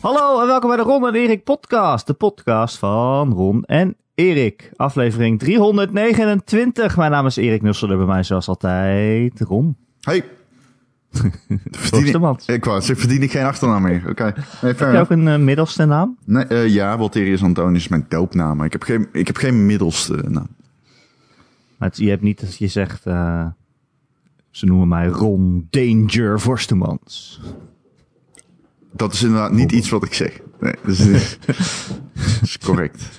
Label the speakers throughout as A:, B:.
A: Hallo en welkom bij de Ron en Erik podcast. De podcast van Ron en Erik. Aflevering 329. Mijn naam is Erik Nusselder. Bij mij zoals altijd Ron.
B: Hey. verdien ik, ik wou zeggen, verdien ik geen achternaam meer. Oké. Nee,
A: Heb je ook een eh, middelste naam?
B: Nee, eh, ja, Walterius Antonius is mijn doopnaam. maar Ik heb geen, ik heb geen middelste naam.
A: Maar het- je hebt niet dat je zegt... eh, ze noemen mij Ron Danger Forstemans.
B: Dat is inderdaad niet iets wat ik zeg. Nee, dus, dat is correct.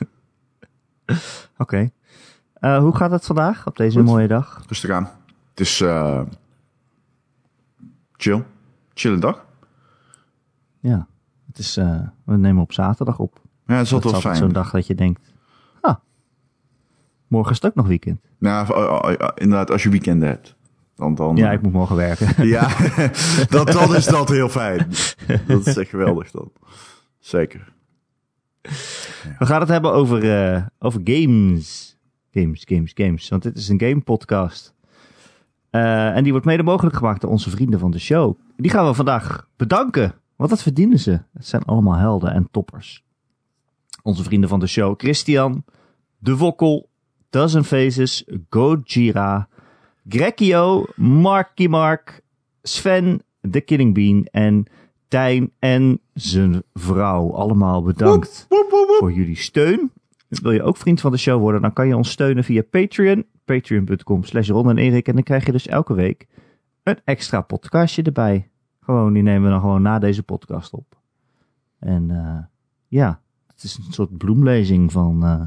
A: Oké. Eh, hoe gaat het vandaag op deze
B: Goed.
A: mooie dag?
B: Rustig aan. Het is eh, chill. Chille dag.
A: Ja. Het is, eh, we nemen op zaterdag op.
B: Ja, dat is
A: Dat
B: altijd
A: is
B: wel
A: altijd
B: fijn.
A: zo'n dag dat je denkt... Ah, morgen is het ook nog weekend.
B: Ja, inderdaad, als je weekenden hebt. Dan, dan,
A: Ja, ik moet morgen werken.
B: Ja, dat, dan is dat heel fijn. Dat is echt geweldig dan. Zeker.
A: We gaan het hebben over, eh, over games. Games, games, games. Want dit is een game podcast. Eh, en die wordt mede mogelijk gemaakt door onze vrienden van de show. Die gaan we vandaag bedanken. Want dat verdienen ze. Het zijn allemaal helden en toppers. Onze vrienden van de show. Christian, De Wokkel, Dozen Faces, Gojira, Grekio, Marky Mark, Sven, The Killing Bean en Tijn en zijn vrouw. Allemaal bedankt voor jullie steun. Wil je ook vriend van de show worden, dan kan je ons steunen via Patreon. Patreon.com slash Ron en Erik. En dan krijg je dus elke week een extra podcastje erbij. Gewoon, die nemen we dan gewoon na deze podcast op. En eh, ja, het is een soort bloemlezing van eh,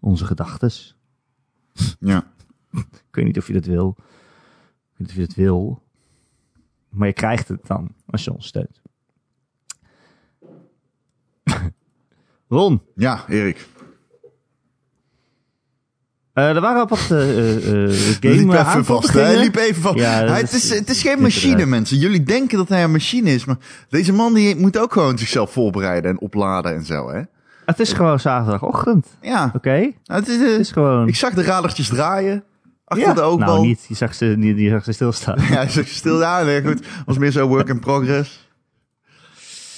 A: onze gedachtes.
B: Ja.
A: Weet niet of je dat wil. Ik weet niet of je dat wil. Maar je krijgt het dan als je ons steunt. Ron,
B: Ja, Erik.
A: eh, er waren wat eh, eh,
B: Liep
A: game
B: even vast. Hij liep even vast.
A: Ja, dat
B: hij, het, is, het is geen machine,
A: eruit.
B: mensen. Jullie denken dat hij een machine is, maar deze man die moet ook gewoon zichzelf voorbereiden en opladen en zo, hè?
A: Het is gewoon zaterdagochtend.
B: Ja.
A: Oké?
B: Nou, het is,
A: Het is gewoon...
B: Ik zag de radertjes draaien achter
A: Ja.
B: de oogbal.
A: Nou, niet. Je zag ze, die, zag ze stilstaan.
B: Ja, hij zag stil. Ja, nee, goed. Was meer zo work in progress.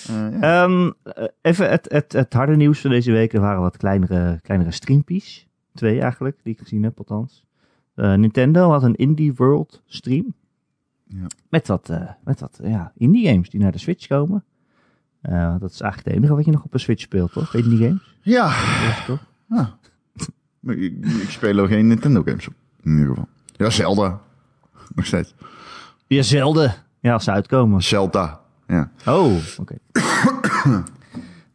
B: Eh, ja.
A: Ehm, eh, even het, het, het harde nieuws van deze week. Er waren wat kleinere, kleinere streampies. Twee eigenlijk, die ik gezien heb althans. Eh, Nintendo had een Indie World stream.
B: Ja.
A: Met wat, eh, met wat ja, indie games die naar de Switch komen. Eh, dat is eigenlijk het enige wat je nog op een Switch speelt, toch? Indie games?
B: ja.
A: Dat is toch?
B: Ja. Ik, ik speel er geen Nintendo games op. In ieder geval. Ja, Zelda. Nog steeds.
A: Ja, zelden. Ja, als ze uitkomen.
B: Zelda. Ja.
A: Oh, oké.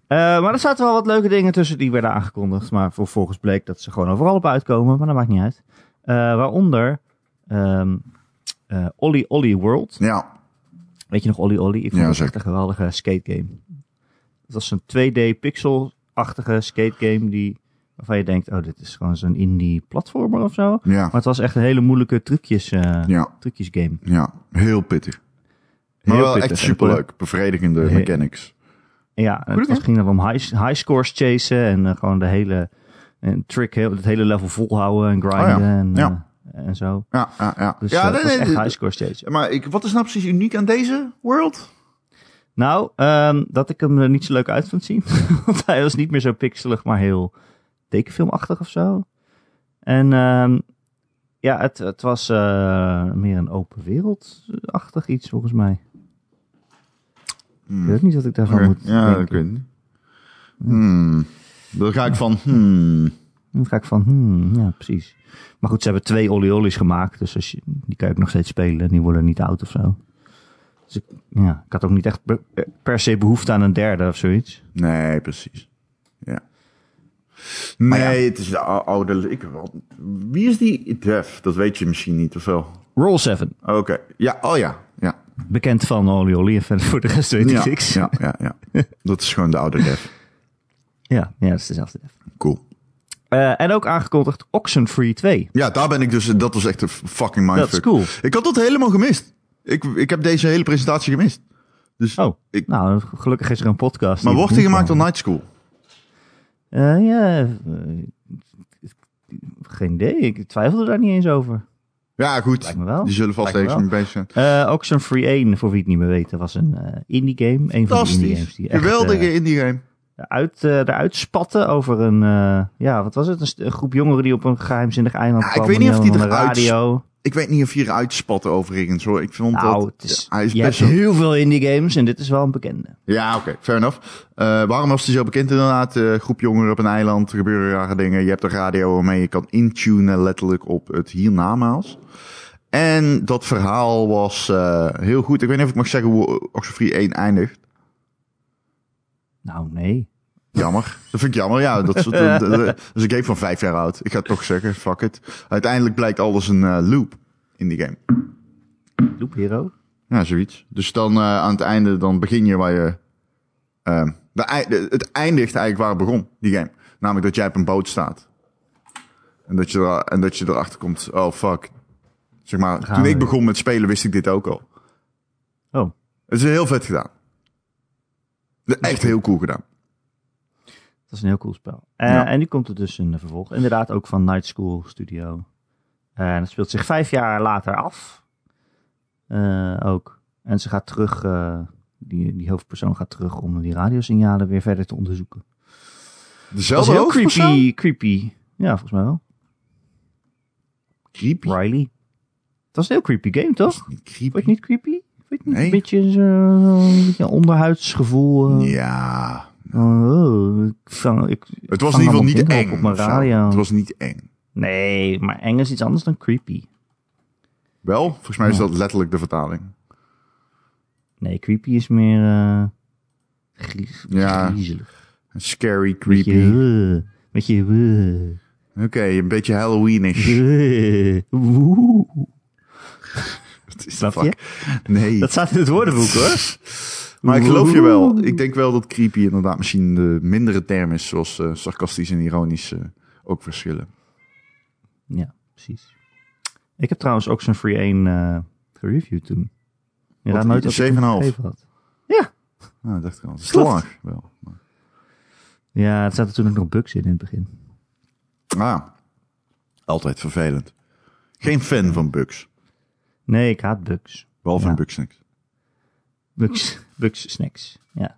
A: Eh, maar er zaten wel wat leuke dingen tussen die werden aangekondigd. Maar vervolgens bleek dat ze gewoon overal op uitkomen. Maar dat maakt niet uit. Eh, waaronder ehm eh Olly Olly World.
B: Ja.
A: Weet je nog Olly Olly? Ik vond
B: Ja,
A: het echt een geweldige skate game. Het was een 2D pixel-achtige skate game die, waarvan je denkt, oh, dit is gewoon zo'n indie platformer of zo.
B: Ja.
A: Maar het was echt een hele moeilijke trucjes, eh,
B: Ja.
A: trucjes game.
B: Ja. Heel pittig. Maar
A: Heel
B: wel
A: pittig.
B: echt superleuk. Bevredigende mechanics.
A: Ja,
B: Goed,
A: het was, ging dan om high, high scores chasen en eh, gewoon de hele en trick, heel, het hele level volhouden en grinden
B: Oh ja.
A: en,
B: Ja.
A: eh, en zo.
B: Ja, ja, ja.
A: Dus
B: ja,
A: het was echt
B: nee,
A: high scores chasen.
B: Maar ik, wat is nou precies uniek aan deze world?
A: Nou, ehm, dat ik hem er niet zo leuk uit vond zien. Want hij was niet meer zo pixelig, maar heel tekenfilmachtig of zo. En ehm, ja, het, het was eh, meer een open wereldachtig iets volgens mij. Ik weet ook niet wat ik daarvan
B: Oké.
A: moet
B: Ja, ik weet het niet. Hmm. Dan ga ik van, hmm.
A: Dan ga ik van, hmm, ja, precies. Maar goed, ze hebben twee Olly Ollies gemaakt. Dus als je, die kan je ook nog steeds spelen. En die worden niet oud of zo. Dus ik, ja, ik had ook niet echt per se behoefte aan een derde of zoiets.
B: Nee, precies. Ja. Nee, het is de ou- oude... Ik, wel- wie is die Dev? Dat weet je misschien niet, of wel?
A: Roll 7.
B: Oké. Ja, oh ja. Ja.
A: Bekend van Olly Olly. En verder voor de rest weet ik niks.
B: ja, ja, ja. Dat is gewoon de oude Dev.
A: ja, ja, dat is dezelfde. def.
B: Cool.
A: Eh, en ook aangekondigd Oxenfree 2.
B: Ja, daar ben ik dus... Dat was echt een fucking
A: Dat
B: mindfuck.
A: is cool.
B: Ik had dat helemaal gemist. Ik, ik heb deze hele presentatie gemist. Dus,
A: Oh,
B: ik,
A: nou, gelukkig is er een podcast.
B: maar wordt die gemaakt door. Night School?
A: Eh, ja, eh, geen idee. Ik twijfelde daar niet eens over.
B: Ja, goed. Die zullen vast even mee bezig zijn.
A: Oxenfree 1, voor wie het niet meer weten, was een eh, indie game. Een van de indie games
B: Fantastisch.
A: die echt
B: Geweldige indie game.
A: uit, eruit spatten over een, ja, wat was het? Een, groep jongeren die op een geheimzinnig eiland
B: Ja, ik weet niet of die eruit
A: radio.
B: Ik weet niet of hij eruit spatte overigens hoor. Ik vond
A: Nou,
B: dat...
A: is,
B: hij is
A: je
B: best
A: hebt
B: wel-
A: heel veel indie games en dit is wel een bekende.
B: Ja, oké, fair enough. Eh, waarom was hij zo bekend inderdaad? Eh, groep jongeren op een eiland, er gebeuren rare dingen. Je hebt een radio waarmee je kan intunen letterlijk op het hiernamaals. En dat verhaal was eh, heel goed. Ik weet niet of ik mag zeggen hoe Oxenfree 1 eindigt.
A: Nou, nee.
B: Jammer. Dat vind ik jammer. Ja, dat is, dat, dat- is een game van vijf jaar oud. Ik ga het toch zeggen. Fuck it. Uiteindelijk blijkt alles een eh, loop in die game.
A: Loop Hero.
B: Ja, zoiets. Dus dan eh, aan het einde, dan begin je waar je... ehm, de, het eindigt eigenlijk waar het begon, die game. Namelijk dat jij op een boot staat. En dat je, er, en dat je erachter komt, oh fuck. Zeg maar,
A: Gaan
B: toen
A: we
B: ik begon met spelen, wist ik dit ook al.
A: Oh,
B: Het is heel vet gedaan. Echt heel cool gedaan.
A: Dat is een heel cool spel. Eh,
B: Ja.
A: En nu komt er dus een vervolg. Inderdaad ook van Night School Studio. Eh, En het speelt zich vijf jaar later af. Eh, ook. En ze gaat terug, die, die hoofdpersoon gaat terug om die radiosignalen weer verder te onderzoeken. Dat is
B: Dezelfde
A: heel creepy, creepy. Ja, volgens mij wel.
B: Creepy?
A: Riley. Het was een heel creepy game, toch?
B: Niet
A: Vond je
B: creepy.
A: niet creepy? Vond je het niet
B: Nee.
A: een beetje zo'n een onderhuidsgevoel?
B: Ja.
A: Oh, ik vang, ik,
B: Het was in ieder geval niet eng.
A: op op mijn
B: of zo.
A: radio.
B: Het was niet eng.
A: Nee, maar eng is iets anders dan creepy.
B: Wel, volgens mij is dat letterlijk de vertaling.
A: Nee, creepy is meer eh gries,
B: Ja.
A: griezelig.
B: Scary,
A: Beetje,
B: creepy.
A: eh, beetje,
B: Oké, een beetje Halloweenish. is
A: Snap je?
B: fuck? Nee.
A: Dat staat in het woordenboek hoor.
B: Maar ik geloof je wel. Ik denk wel dat creepy inderdaad misschien de mindere term is, zoals eh, sarcastisch en ironisch eh, ook verschillen.
A: Ja, precies. Ik heb trouwens ook zo'n Free 1 eh gereviewd toen. Je raadt nooit wat ik
B: 7,5?
A: toen gegeven had.
B: Ah, dat dacht ik al. Dat is wel.
A: Ja, het zaten toen ook nog bugs in in het begin.
B: Ah, altijd vervelend. Geen fan van bugs.
A: Nee, ik haat bugs.
B: Behalve
A: Ja.
B: een bugsnacks.
A: Bugs, bugs snacks. Ja.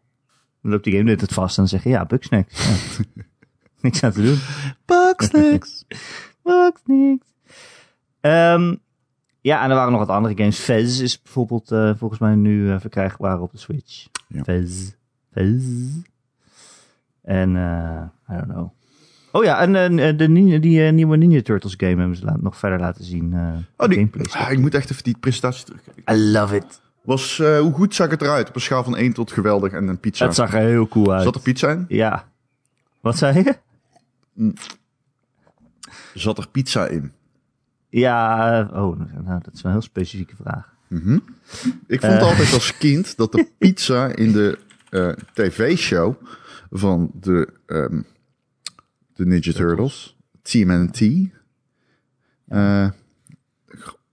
A: Dan loopt die game net het vast en dan zeg je ja, bug snacks. Ja. Niks aan te doen.
B: Bugsnacks.
A: Bugs snacks. Ehm, ja, en er waren nog wat andere games. Fez is bijvoorbeeld eh, volgens mij nu eh, verkrijgbaar op de Switch.
B: Ja.
A: Fez. Fez. En, eh I don't know. Oh ja, en eh, de, Ninja- die eh, nieuwe Ninja Turtles game hebben ze la- nog verder laten zien. eh,
B: Oh, die,
A: gameplay
B: ah, ik moet echt even die presentatie terugkijken.
A: I love it.
B: Was, eh, hoe goed zag het eruit? Op een schaal van 1 tot geweldig en een pizza.
A: Het zag er heel cool uit.
B: Zat er pizza in?
A: Ja. Wat zei je?
B: Zat er pizza in?
A: Ja, oh, nou, dat is een heel specifieke vraag.
B: Mhm. Ik vond altijd als kind dat de pizza in de eh, tv-show van de, ehm, de Ninja Turtles, TMNT, eh,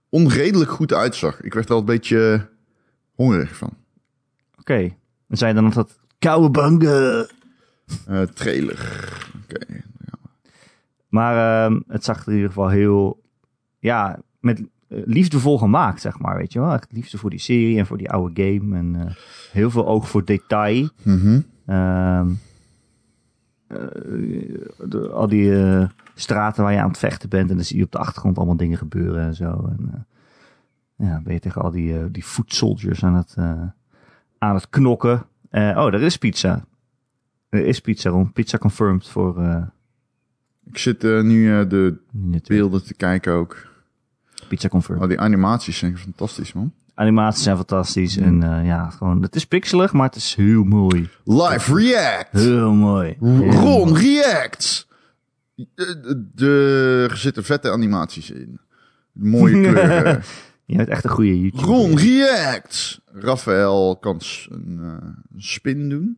B: onredelijk goed uitzag. Ik werd er al een beetje hongerig van.
A: Oké. En zei dan nog dat Cowabunga?
B: Eh, trailer. Oké.
A: Maar ehm, het zag er in ieder geval heel, ja, met eh, liefdevol gemaakt, zeg maar, weet je wel. Echt liefde voor die serie en voor die oude game. En heel veel oog voor detail.
B: Mhm.
A: Ehm, eh, de- al die eh, straten waar je aan het vechten bent. En dan zie je op de achtergrond allemaal dingen gebeuren en zo. En eh, ja, ben je tegen al die, eh, die foot soldiers aan het, eh, aan het knokken. Eh, oh, er is pizza. Er is pizza rond. Pizza confirmed voor eh
B: Ik zit eh, nu eh, de beelden te kijken ook.
A: Pizza confirmed.
B: Oh, die animaties zijn fantastisch, man.
A: Animaties zijn fantastisch. En eh, ja, gewoon, het is pixelig, maar het is heel mooi.
B: Live React!
A: Heel mooi. Heel
B: Ron. React! De, de- er zitten vette animaties in. Mooie kleuren.
A: Je bent echt een goede YouTuber.
B: Ron React! Raphaël kan s- een, eh, een spin doen.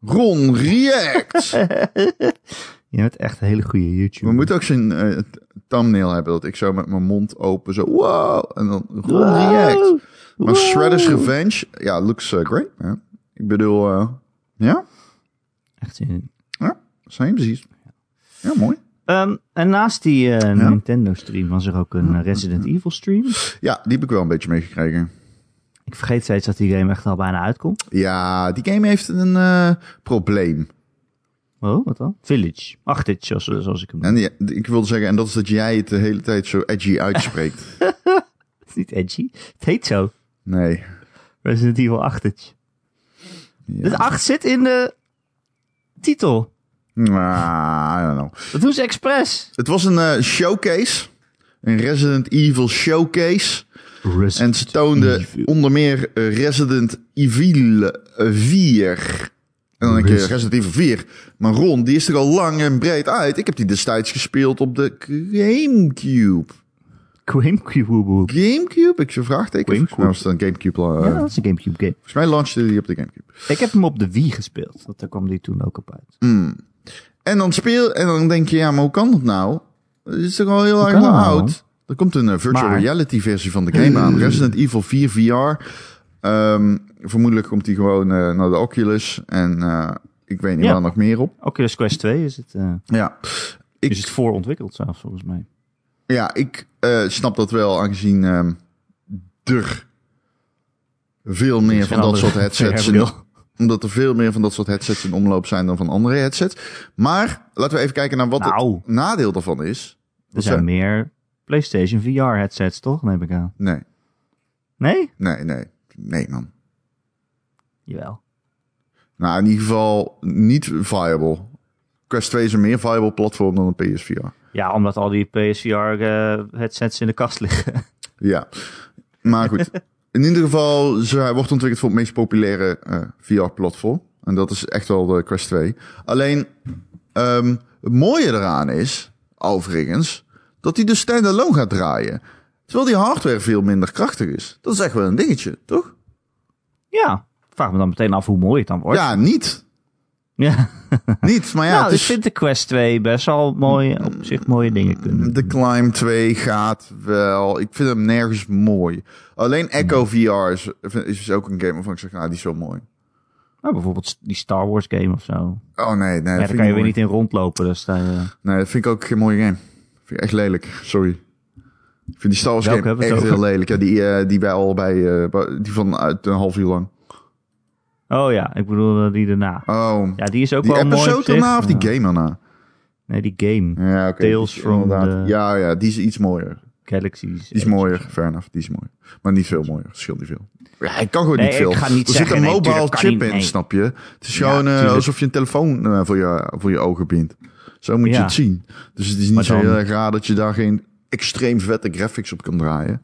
B: Ron React!
A: Je bent echt een hele goede YouTuber.
B: We moeten ook zijn eh, t- thumbnail hebben. Dat ik zo met mijn mond open zo wow. En dan
A: Wow.
B: React. Maar
A: Wow.
B: Shredder's Revenge. Ja, looks eh, great. Ja. Ik bedoel, eh, ja,
A: Echt zin in.
B: same precies. Ja, mooi.
A: Ehm, en naast die eh, Nintendo stream was er ook een Resident Evil stream.
B: Ja, die heb ik wel een beetje meegekregen.
A: Ik vergeet steeds dat die game echt al bijna uitkomt.
B: Ja, die game heeft een probleem.
A: Oh, wat dan? Village. Achtage, zoals, zoals ik hem noem.
B: En ja, ik wilde zeggen, en dat is dat jij het de hele tijd zo edgy uitspreekt.
A: Het is niet edgy. Het heet zo.
B: nee.
A: Resident Evil Achtage.
B: Ja.
A: Dus 8 zit in de titel.
B: Ah, I don't know.
A: Dat doen ze expres.
B: Het was een eh, showcase. Een Resident Evil showcase. En ze toonden onder meer eh, Resident Evil eh, 4. En dan denk je,
A: Res-
B: Resident Evil 4. Maar Ron, die is er al lang en breed uit. Ik heb die destijds gespeeld op de Gamecube.
A: Gamecube.
B: Gamecube? Ik zou vraagteken.
A: Gamecube.
B: Was het een Gamecube. eh,
A: Ja, dat is een Gamecube game.
B: Volgens mij launchte die op de Gamecube.
A: Ik heb hem op de Wii gespeeld. Dat, daar kwam die toen ook op uit.
B: Mm. En dan speel en dan denk je, ja, maar hoe kan dat nou? Het is toch al heel erg
A: dat nou?
B: oud. Er komt een eh, virtual
A: Maar-
B: reality versie van de game aan. Resident Evil 4 VR. Ehm, vermoedelijk komt die gewoon eh, naar de Oculus. En eh, ik weet niet
A: Ja.
B: waar nog meer op.
A: Oculus Quest 2 is het, eh,
B: Ja, Ik-
A: is het voorontwikkeld zelfs, volgens mij.
B: ja ik snap dat wel, aangezien ehm, er veel meer van dat soort headsets... in, omdat er veel meer van dat soort headsets in omloop zijn dan van andere headsets. Maar laten we even kijken naar wat
A: Nou.
B: het nadeel daarvan is.
A: Er zijn meer PlayStation VR headsets, toch? Neem ik aan.
B: Nee,
A: Nee?
B: nee, nee. Nee, man.
A: Jawel.
B: Nou, in ieder geval niet viable. Quest 2 is een meer viable platform dan een PSVR.
A: Ja, omdat al die PSVR eh, headsets in de kast liggen.
B: Ja, maar goed. In ieder geval, ze hij wordt ontwikkeld voor het meest populaire eh, VR-platform. En dat is echt wel de Quest 2. Alleen, ehm, het mooie eraan is, overigens, dat hij dus standalone gaat draaien. Terwijl die hardware veel minder krachtig is. Dat is echt wel een dingetje, toch?
A: ja. Vraag me dan meteen af hoe mooi het dan wordt.
B: Ja, niet.
A: Ja.
B: Niet, maar ja,
A: nou, ik
B: is...
A: vind de Quest 2 best wel mooi, op zich mooie dingen kunnen.
B: De Climb 2 gaat wel. Ik vind hem nergens mooi. Alleen Echo VR is, is ook een game waarvan ik zeg, nou, die is wel mooi.
A: Nou, bijvoorbeeld die Star Wars game of zo.
B: Oh nee, nee.
A: Ja, daar kan je weer
B: mooi.
A: niet in rondlopen. Dus daar, eh,
B: Nee, dat vind ik ook geen mooie game. Vind ik echt lelijk. Sorry. Ik vind die Star Wars
A: Welke
B: game echt heel lelijk. Ja, die, eh, die wij al bij, eh, bij- die van uit een half uur lang.
A: Oh ja, ik bedoel eh, die daarna.
B: Oh.
A: Ja, die is ook
B: die
A: wel mooi
B: episode
A: op zich.
B: erna of die game erna?
A: Nee, die game.
B: Ja, oké.
A: Tales
B: die-
A: from
B: inderdaad.
A: the-
B: Ja, ja, die is iets mooier.
A: Galaxies.
B: Die is mooier, fair enough. Die is mooier. Maar niet veel mooier. Scheelt niet veel. Ja, ik kan gewoon
A: Nee,
B: niet veel.
A: ik ga niet
B: er
A: zeggen,
B: zit een mobile chip
A: niet,
B: in,
A: nee.
B: snap je? Het is gewoon alsof je een telefoon voor, je, voor je ogen bindt. Zo moet je het zien. Dus het is niet
A: Maar
B: zo heel erg raar dat je daar geen extreem vette graphics op kan draaien.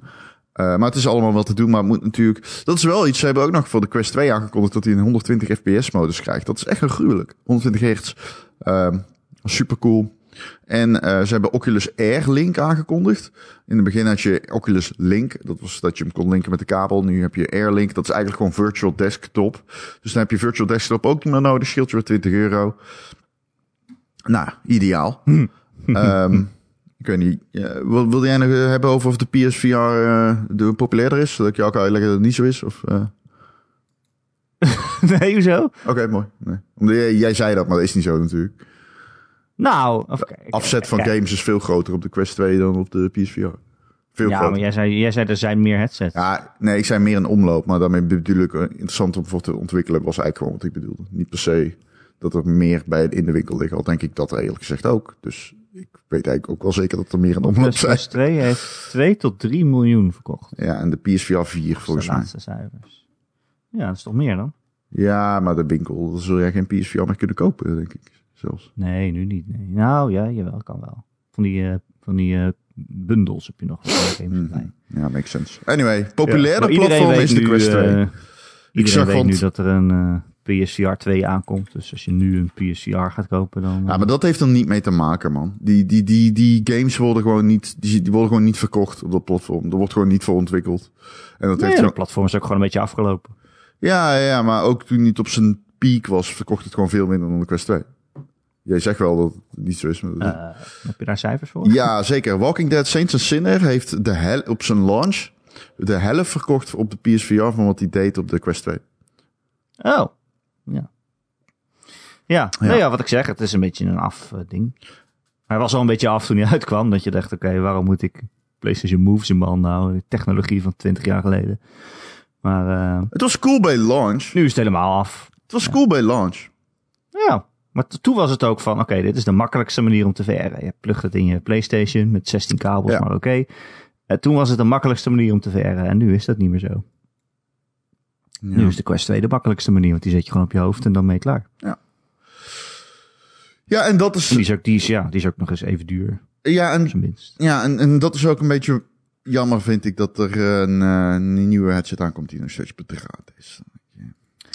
B: Eh, maar het is allemaal wel te doen. Maar het moet natuurlijk... Dat is wel iets. Ze hebben ook nog voor de Quest 2 aangekondigd dat hij een 120 fps modus krijgt. Dat is echt een gruwelijk. 120 hertz. Ehm super cool. En eh, ze hebben Oculus Air Link aangekondigd. In het begin had je Oculus Link. Dat was dat je hem kon linken met de kabel. Nu heb je Air Link. Dat is eigenlijk gewoon Virtual Desktop. Dus dan heb je Virtual Desktop ook niet meer nodig. Scheelt je weer 20 euro. Nou, ideaal. Ehm, ik weet niet. Ja, wil, wilde jij nog eh, hebben over of de PSVR eh, de populairder is? Zodat ik jou kan uitleggen dat het niet zo is? Of, eh?
A: nee, hoezo?
B: Oké, mooi. Nee. Omdat jij, jij zei dat, maar dat is niet zo natuurlijk.
A: Nou,
B: Afzet van games is veel groter op de Quest 2 dan op de PSVR. Veel
A: Ja,
B: groter.
A: maar jij zei, jij zei er zijn meer headsets.
B: Ja, nee, ik zei meer een omloop, maar daarmee bedoel ik eh, interessant om voor te ontwikkelen was eigenlijk gewoon wat ik bedoelde. Niet per se dat er meer bij in de winkel liggen, al denk ik dat er eerlijk gezegd ook. Dus ik weet eigenlijk ook wel zeker dat er meer een omloop zijn.
A: Quest 2 heeft 2 tot 3 miljoen verkocht.
B: Ja, en de PSVR 4
A: Dat is
B: volgens
A: de
B: mij.
A: laatste cijfers. Ja, dat is toch meer dan?
B: Ja, maar de winkel, zul jij geen PSVR meer kunnen kopen, denk ik zelfs.
A: Nee, nu niet. Nee. Nou ja, jawel, kan wel. Van die, eh, van die eh, bundels heb je nog games
B: Mhm.
A: bij.
B: Ja, makes sense. Anyway, populairder
A: iedereen
B: platform is de Quest 2.
A: eh, iedereen
B: zag
A: weet nu dat er een PSVR 2 aankomt. Dus als je nu een PSVR gaat kopen, dan...
B: Ja,
A: eh,
B: maar dat heeft er niet mee te maken, man. Die, die, die, die games worden gewoon niet, die, die worden gewoon niet verkocht op dat platform. Er wordt gewoon niet voor ontwikkeld. En dat
A: nee,
B: heeft
A: dat
B: gewoon-
A: platform is ook gewoon een beetje afgelopen.
B: ja, ja, maar ook toen niet op zijn piek was, verkocht het gewoon veel minder dan de Quest 2. Jij zegt wel dat het niet zo is. Maar
A: Eh, heb je daar cijfers voor?
B: Ja, zeker. Walking Dead Saints and Sinner heeft de hel op zijn launch de helft verkocht op de PSVR van wat hij deed op de Quest 2.
A: Oh, ja. Ja, Nou ja, wat ik zeg, het is een beetje een af eh, ding. Hij was al een beetje af toen hij uitkwam. Dat je dacht, oké, waarom moet ik PlayStation Moves in mijn houden? Technologie van 20 jaar geleden. Maar uh,
B: Het was cool bij launch.
A: nu is het helemaal af.
B: Het was cool bij launch.
A: Ja, maar toen was het ook van, oké, dit is de makkelijkste manier om te verren. Je plugt het in je PlayStation met 16 kabels,
B: Ja.
A: maar oké. Eh, toen was het de makkelijkste manier om te verren. En nu is dat niet meer zo. Nu is de Quest 2 de makkelijkste manier, want die zet je gewoon op je hoofd en dan je klaar.
B: Ja, en dat is,
A: En die is ook, die is, ja, die is ook nog eens even duur,
B: ja, en, ja, en, en dat is ook een beetje jammer, vind ik, dat er een, eh, een nieuwe headset aankomt die nog steeds bedraad is.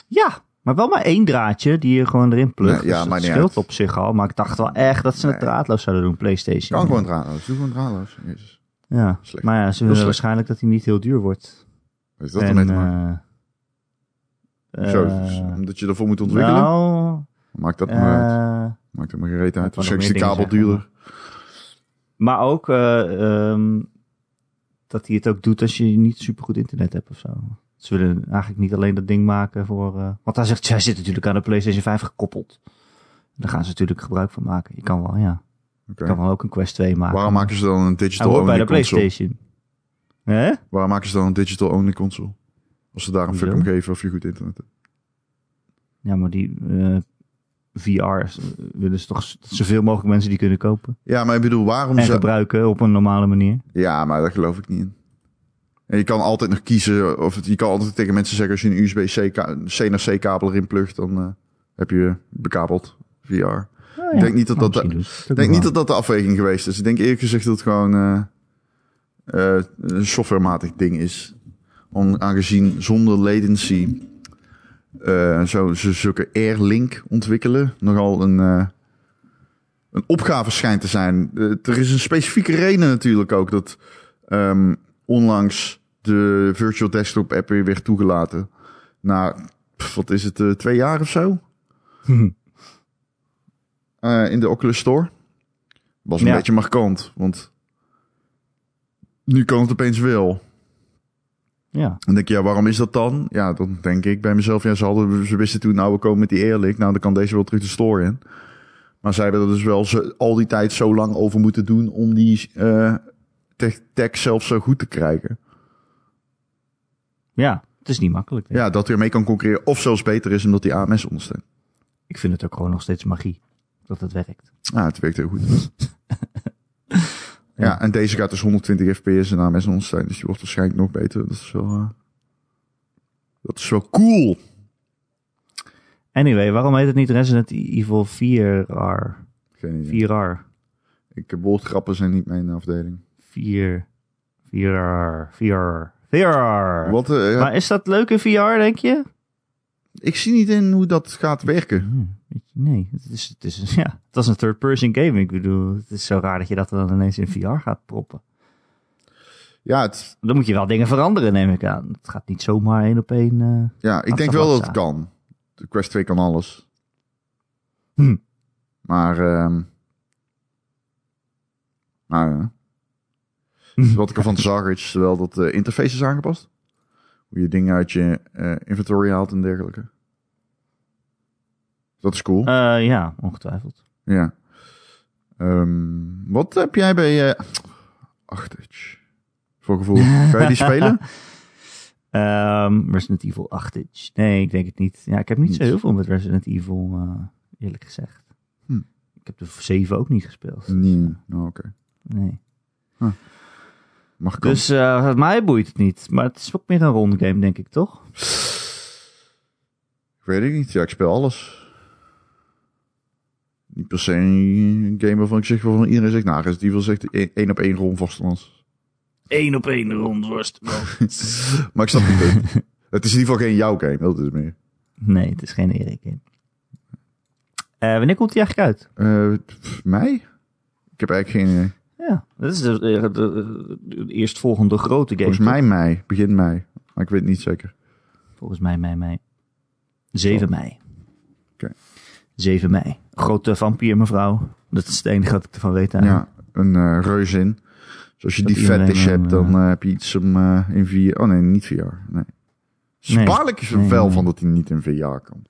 A: Ja, maar wel maar één draadje die je gewoon erin plugt.
B: Nee, ja,
A: dus
B: maar
A: dat scheelt op zich al. Maar ik dacht wel echt dat ze het
B: Nee.
A: draadloos zouden doen, PlayStation.
B: Kan gewoon draadloos. Doe gewoon draadloos. Jezus.
A: Ja,
B: Slecht.
A: maar ja, ze willen waarschijnlijk dat hij niet heel duur wordt.
B: Is dat
A: En,
B: ermee te maken?
A: eh,
B: Zo,
A: eh,
B: dus, omdat je ervoor moet ontwikkelen?
A: Nou,
B: Maakt dat maar uit.
A: eh,
B: Maakt er maar geen reet uit. is de
A: meer
B: kabel duurder.
A: maar ook eh, ehm, dat hij het ook doet als je niet supergoed internet hebt of zo. Ze willen eigenlijk niet alleen dat ding maken voor... eh, want hij zegt, hij zit natuurlijk aan de PlayStation 5 gekoppeld. Daar gaan ze natuurlijk gebruik van maken. Je kan wel, ja. Je kan wel ook een Quest 2 maken.
B: Waarom maken ze dan een digital
A: hoort bij
B: only
A: de
B: console?
A: PlayStation. Hè?
B: Waarom maken ze dan een digital only console? Als ze daar een fuck om geven of je goed internet hebt.
A: Ja, maar die eh, VR is- willen ze toch zoveel mogelijk mensen die kunnen kopen.
B: Ja, maar ik bedoel, waarom
A: En
B: ze...
A: gebruiken op een normale manier.
B: Ja, maar daar geloof ik niet in. En je kan altijd nog kiezen, of het- je kan altijd tegen mensen zeggen als je een USB-C naar C kabel erin plugt, dan eh, heb je bekabeld VR.
A: Oh,
B: Ik denk niet dat
A: Nou,
B: dat- Ik denk niet dat dat de afweging geweest is. Ik denk eerlijk gezegd dat het gewoon eh, eh, een softwarematig ding is. Om, aangezien zonder latency eh, zo, ze zulke Airlink ontwikkelen nogal een, eh, een opgave schijnt te zijn. Eh, er is een specifieke reden natuurlijk ook dat ehm, onlangs de Virtual Desktop app weer werd toegelaten. Na, pff, wat is het, twee jaar of zo? Eh, in de Oculus Store. Was een
A: Ja.
B: beetje markant, want nu kan het opeens wel.
A: Ja,
B: Dan denk je, ja, waarom is dat dan? Ja, dan denk ik bij mezelf, ja, ze, hadden, ze wisten toen, nou, we komen met die Airlink. Nou, dan kan deze wel terug de store in. Maar zij hebben er dus wel zo, al die tijd zo lang over moeten doen om die eh tech, tech zelfs zo goed te krijgen.
A: ja, het is niet makkelijk.
B: Ja, dat hij ermee kan concurreren. Of zelfs beter is omdat die AMS ondersteunt.
A: Ik vind het ook gewoon nog steeds magie dat het werkt.
B: Ja, het werkt heel goed. ja, en deze gaat dus 120 fps en AMS ondersteunen. Dus die wordt waarschijnlijk nog beter. Dat is wel, eh, dat is wel cool.
A: Anyway, waarom heet het niet Resident Evil 4R?
B: Geen idee.
A: 4R.
B: Ik, woordgrappen zijn niet mijn afdeling.
A: 4. 4R. 4R. 4R.
B: Wat, eh,
A: Maar is dat leuk in VR, denk je?
B: Ik zie niet in hoe dat gaat werken.
A: Hm, Nee, het is, het is, ja, het was een third-person game. Ik bedoel, het is zo raar dat je dat dan ineens in VR gaat proppen.
B: Ja, het,
A: Dan moet je wel dingen veranderen, neem ik aan. Het gaat niet zomaar één op één. eh,
B: ja ik denk wel dat het kan. De Quest 2 kan alles.
A: Hm.
B: Maar, ehm nou. Dus wat ik ervan zag is wel dat de interface is aangepast. Hoe je dingen uit je eh, inventory haalt en dergelijke. Dat is cool.
A: eh, ja, ongetwijfeld.
B: Ja. Ehm, wat heb jij bij... Achtig. Voor gevoel. Kan je die spelen?
A: Ehm, Resident Evil 8 inch. Nee, ik denk het niet. Ja, ik heb niet zo heel veel met Resident Evil, eerlijk gezegd.
B: Hm.
A: Ik heb de 7 ook niet gespeeld.
B: Nee. Nou, oké.
A: Nee.
B: Mag.
A: Dus eh mij boeit het niet. Maar het is ook meer een rondgame, denk ik, toch?
B: Ik weet het niet. Ja, ik speel alles. Niet per se een game waarvan ik zeg waarvan iedereen zegt, nou, Resident Evil zegt één één op één rond vastelands.
A: Eén op één rondworst.
B: Maar ik snap niet. het. het is in ieder geval geen jouw game, dat is het meer.
A: nee, het is geen Erik game. Eh, wanneer komt die eigenlijk uit?
B: Pff, mij? Ik heb eigenlijk geen idee.
A: Ja, dat is de, de, de, de eerstvolgende grote game.
B: Volgens mij mei, begin mei. Maar ik weet het niet zeker.
A: Volgens mij mei, mei. 7 mei.
B: Oké.
A: 7 mei. Grote vampier mevrouw. Dat is het enige wat ik ervan weet.
B: Ja, een eh reus in. Dus als je
A: Dat
B: die fetish
A: hem,
B: hebt, dan
A: eh,
B: eh, heb je iets om eh, in VR... Oh nee, niet VR. Nee. Spaarlijk is er
A: Nee,
B: wel
A: nee.
B: van dat hij niet in VR kan.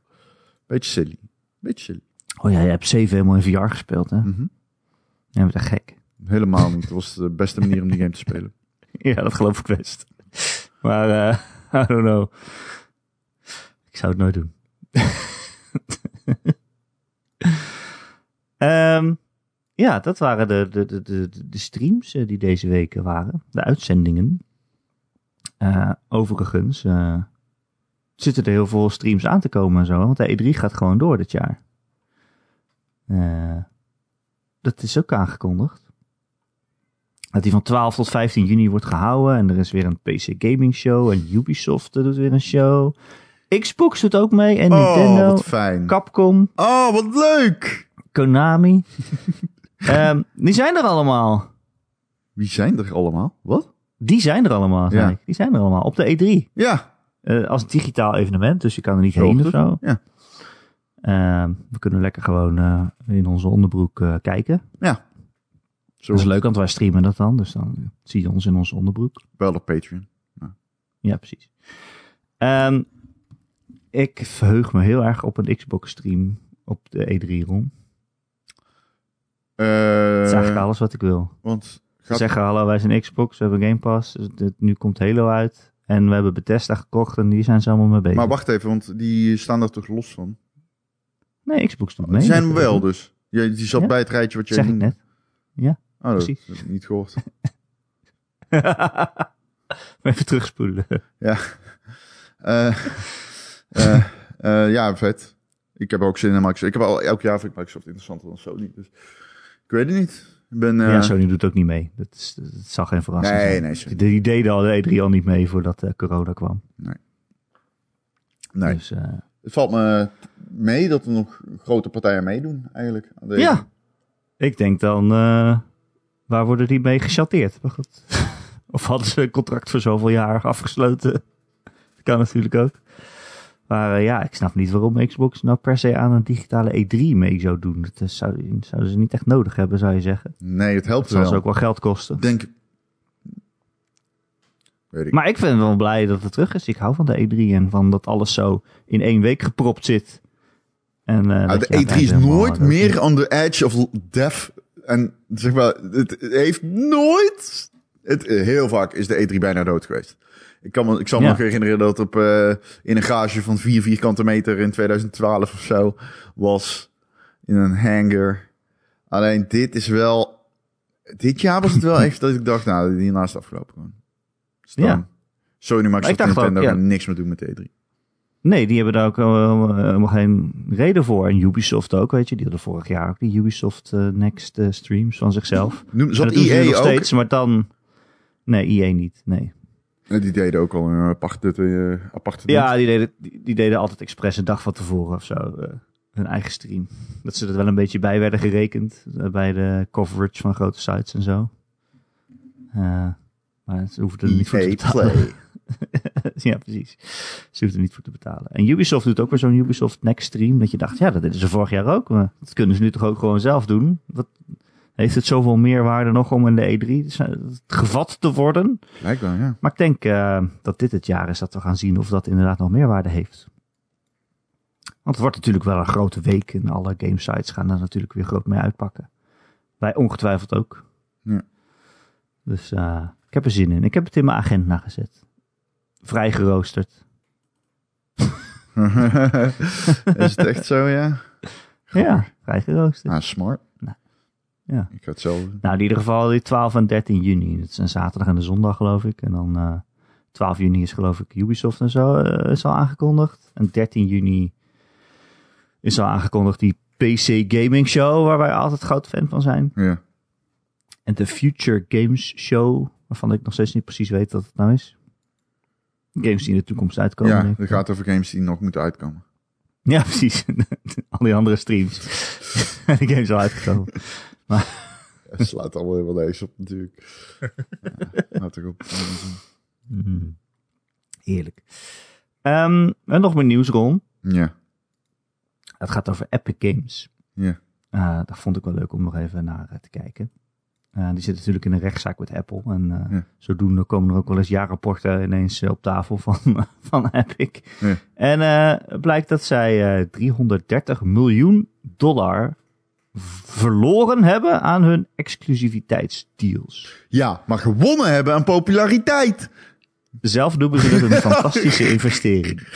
B: Beetje silly. Beetje silly.
A: Oh ja, je hebt 7 helemaal in VR gespeeld, hè?
B: Mhm.
A: Ja, maar dat gek.
B: Helemaal niet. Dat was de beste manier om die game te spelen.
A: Ja, dat geloof ik best. Maar, eh I don't know. Ik zou het nooit doen. Ehm, ja, dat waren de, de, de, de, de streams eh, die deze weken waren. De uitzendingen. Eh, overigens eh, zitten er heel veel streams aan te komen en zo. Want de E3 gaat gewoon door dit jaar. Dat is ook aangekondigd. Dat die van 12 tot 15 juni wordt gehouden. En er is weer een PC Gaming Show. En Ubisoft doet weer een show. Xbox doet ook mee. En
B: Oh,
A: Nintendo.
B: wat fijn.
A: Capcom.
B: Oh, wat leuk!
A: Konami. Ehm, die zijn er allemaal.
B: Wie zijn er allemaal? Wat?
A: Die zijn er allemaal,
B: Ja.
A: ik. Die zijn er allemaal. Op de E3.
B: Ja.
A: Eh, als digitaal evenement. Dus je kan er niet heen of
B: goed.
A: zo.
B: Ja.
A: Ehm, we kunnen lekker gewoon eh, in onze onderbroek eh, kijken.
B: Ja. Zo,
A: Dat is leuk, want wij streamen dat dan. Dus dan zie je ons in onze onderbroek.
B: wel op Patreon.
A: Ja, precies. Ehm, ik verheug me heel erg op een Xbox stream op de E3 rom.
B: Eh,
A: Dat is eigenlijk alles wat ik wil.
B: want gaat,
A: zeggen hallo, wij zijn Xbox, we hebben Game Pass. Dus dit- nu komt Halo uit. En we hebben Bethesda gekocht en die zijn ze allemaal mee bezig.
B: maar wacht even, want die staan er toch los van?
A: nee, Xbox doet mee.
B: Die zijn wel dus. Je, die zat
A: Ja.
B: bij het rijtje wat jij
A: Zeg ik net.
B: Oh, dat
A: precies.
B: heb ik niet gehoord.
A: Even terugspoelen.
B: Ja. Eh, eh, ja, vet. Ik heb ook zin in Microsoft. Ik heb al elk jaar vind ik Microsoft interessanter dan Sony. Dus ik weet het niet. Ik ben.
A: ja, Sony doet ook niet mee. Dat, is, dat zal geen verrassing
B: nee,
A: zijn.
B: nee, Sony.
A: Die, deden al de E3 al niet mee voordat corona kwam.
B: nee.
A: Dus, eh,
B: Het valt me mee dat er nog grote partijen meedoen, eigenlijk. aan deze.
A: ja, ik denk dan, waar worden die mee gechatteerd? Maar goed. of hadden ze een contract voor zoveel jaar afgesloten? Dat kan natuurlijk ook. Maar eh, ja, ik snap niet waarom Xbox nou per se aan een digitale E3 mee zou doen. Dat is- zou, zouden ze niet echt nodig hebben, zou je zeggen.
B: Nee, het helpt
A: Dat zal
B: wel.
A: ze ook wel geld kosten.
B: Ik Denk. Weet ik.
A: Maar ik ben wel blij dat het terug is. Ik hou van de E3 en van dat alles zo in één week gepropt zit. En, eh,
B: Ah,
A: dat
B: de
A: je aan het
B: E3 is nooit meer on the edge of death. En zeg maar, het heeft nooit. Het, heel vaak is de E3 bijna dood geweest. Ik, kan me, ik zal me
A: Ja.
B: nog herinneren dat op, eh, in een garage van 4 vierkante meter in 2012 of zo was. In een hangar. Alleen dit is wel. Dit jaar was het wel echt dat ik dacht, nou, hierna is het afgelopen gewoon. Dus
A: Ja.
B: Sony, Microsoft
A: Ik dacht
B: en Nintendo
A: ook, ja.
B: niks meer doen met de E3.
A: Nee, die hebben daar ook eh, helemaal geen reden voor. En Ubisoft ook, weet je. Die hadden vorig jaar ook die Ubisoft eh, Next eh, streams van zichzelf.
B: Noem,
A: En
B: zat
A: dat
B: EA
A: nog
B: ook?
A: steeds, maar dan... Nee, EA niet, nee.
B: Nee, Die deden ook al een aparte, aparte
A: Ja, die deden, die, die deden altijd expres een dag van tevoren of zo. eh, hun eigen stream. Dat ze er wel een beetje bij werden gerekend. bij de coverage van grote sites en zo. Maar ze hoefden er niet voor te
B: EA
A: betalen.
B: Play.
A: ja, precies. Ze hoefden er niet voor te betalen. En Ubisoft doet ook weer zo'n Ubisoft Next stream. Dat je dacht, ja, dat deden ze vorig jaar ook. Maar dat kunnen ze nu toch ook gewoon zelf doen. Wat, heeft het zoveel meerwaarde nog om in de E3 te- gevat te worden?
B: Blijkbaar, ja.
A: Maar ik denk eh, dat dit het jaar is dat we gaan zien of dat inderdaad nog meerwaarde heeft. Want het wordt natuurlijk wel een grote week en alle gamesites gaan er natuurlijk weer groot mee uitpakken. Wij ongetwijfeld ook.
B: Ja.
A: Dus eh, ik heb er zin in. Ik heb het in mijn agenda gezet. Vrij geroosterd.
B: is het echt zo, ja?
A: Ja, vrij geroosterd.
B: Ah, smart.
A: Nou, ja.
B: Ik zelf doen.
A: Nou, in ieder geval die 12 en 13 juni. Dat is een zaterdag en een zondag, geloof ik. En dan eh 12 juni is geloof ik Ubisoft en zo eh, is al aangekondigd. En 13 juni is al aangekondigd die PC Gaming Show, waar wij altijd groot fan van zijn.
B: Ja.
A: En de Future Games Show, waarvan ik nog steeds niet precies weet wat het nou is. Games die in de toekomst uitkomen.
B: Ja,
A: ik.
B: het gaat over games die nog moeten uitkomen.
A: Ja, precies. al die andere streams. de games al uitgekomen.
B: Het slaat allemaal helemaal deze op natuurlijk. ja, laat toch op.
A: Mhm. Heerlijk. Ehm, en nog meer nieuws, Ron.
B: Ja,
A: Het gaat over Epic Games.
B: ja.
A: Eh dat vond ik wel leuk om nog even naar eh, te kijken. Eh, die zit natuurlijk in een rechtszaak met Apple. En eh,
B: Ja.
A: zodoende komen er ook wel eens jaarrapporten ineens eh, op tafel van, van Epic.
B: Ja.
A: En het blijkt dat zij eh 330 miljoen dollar verloren hebben aan hun exclusiviteitsdeals.
B: Ja, maar gewonnen hebben aan populariteit.
A: Zelf noemen ze het een fantastische investering.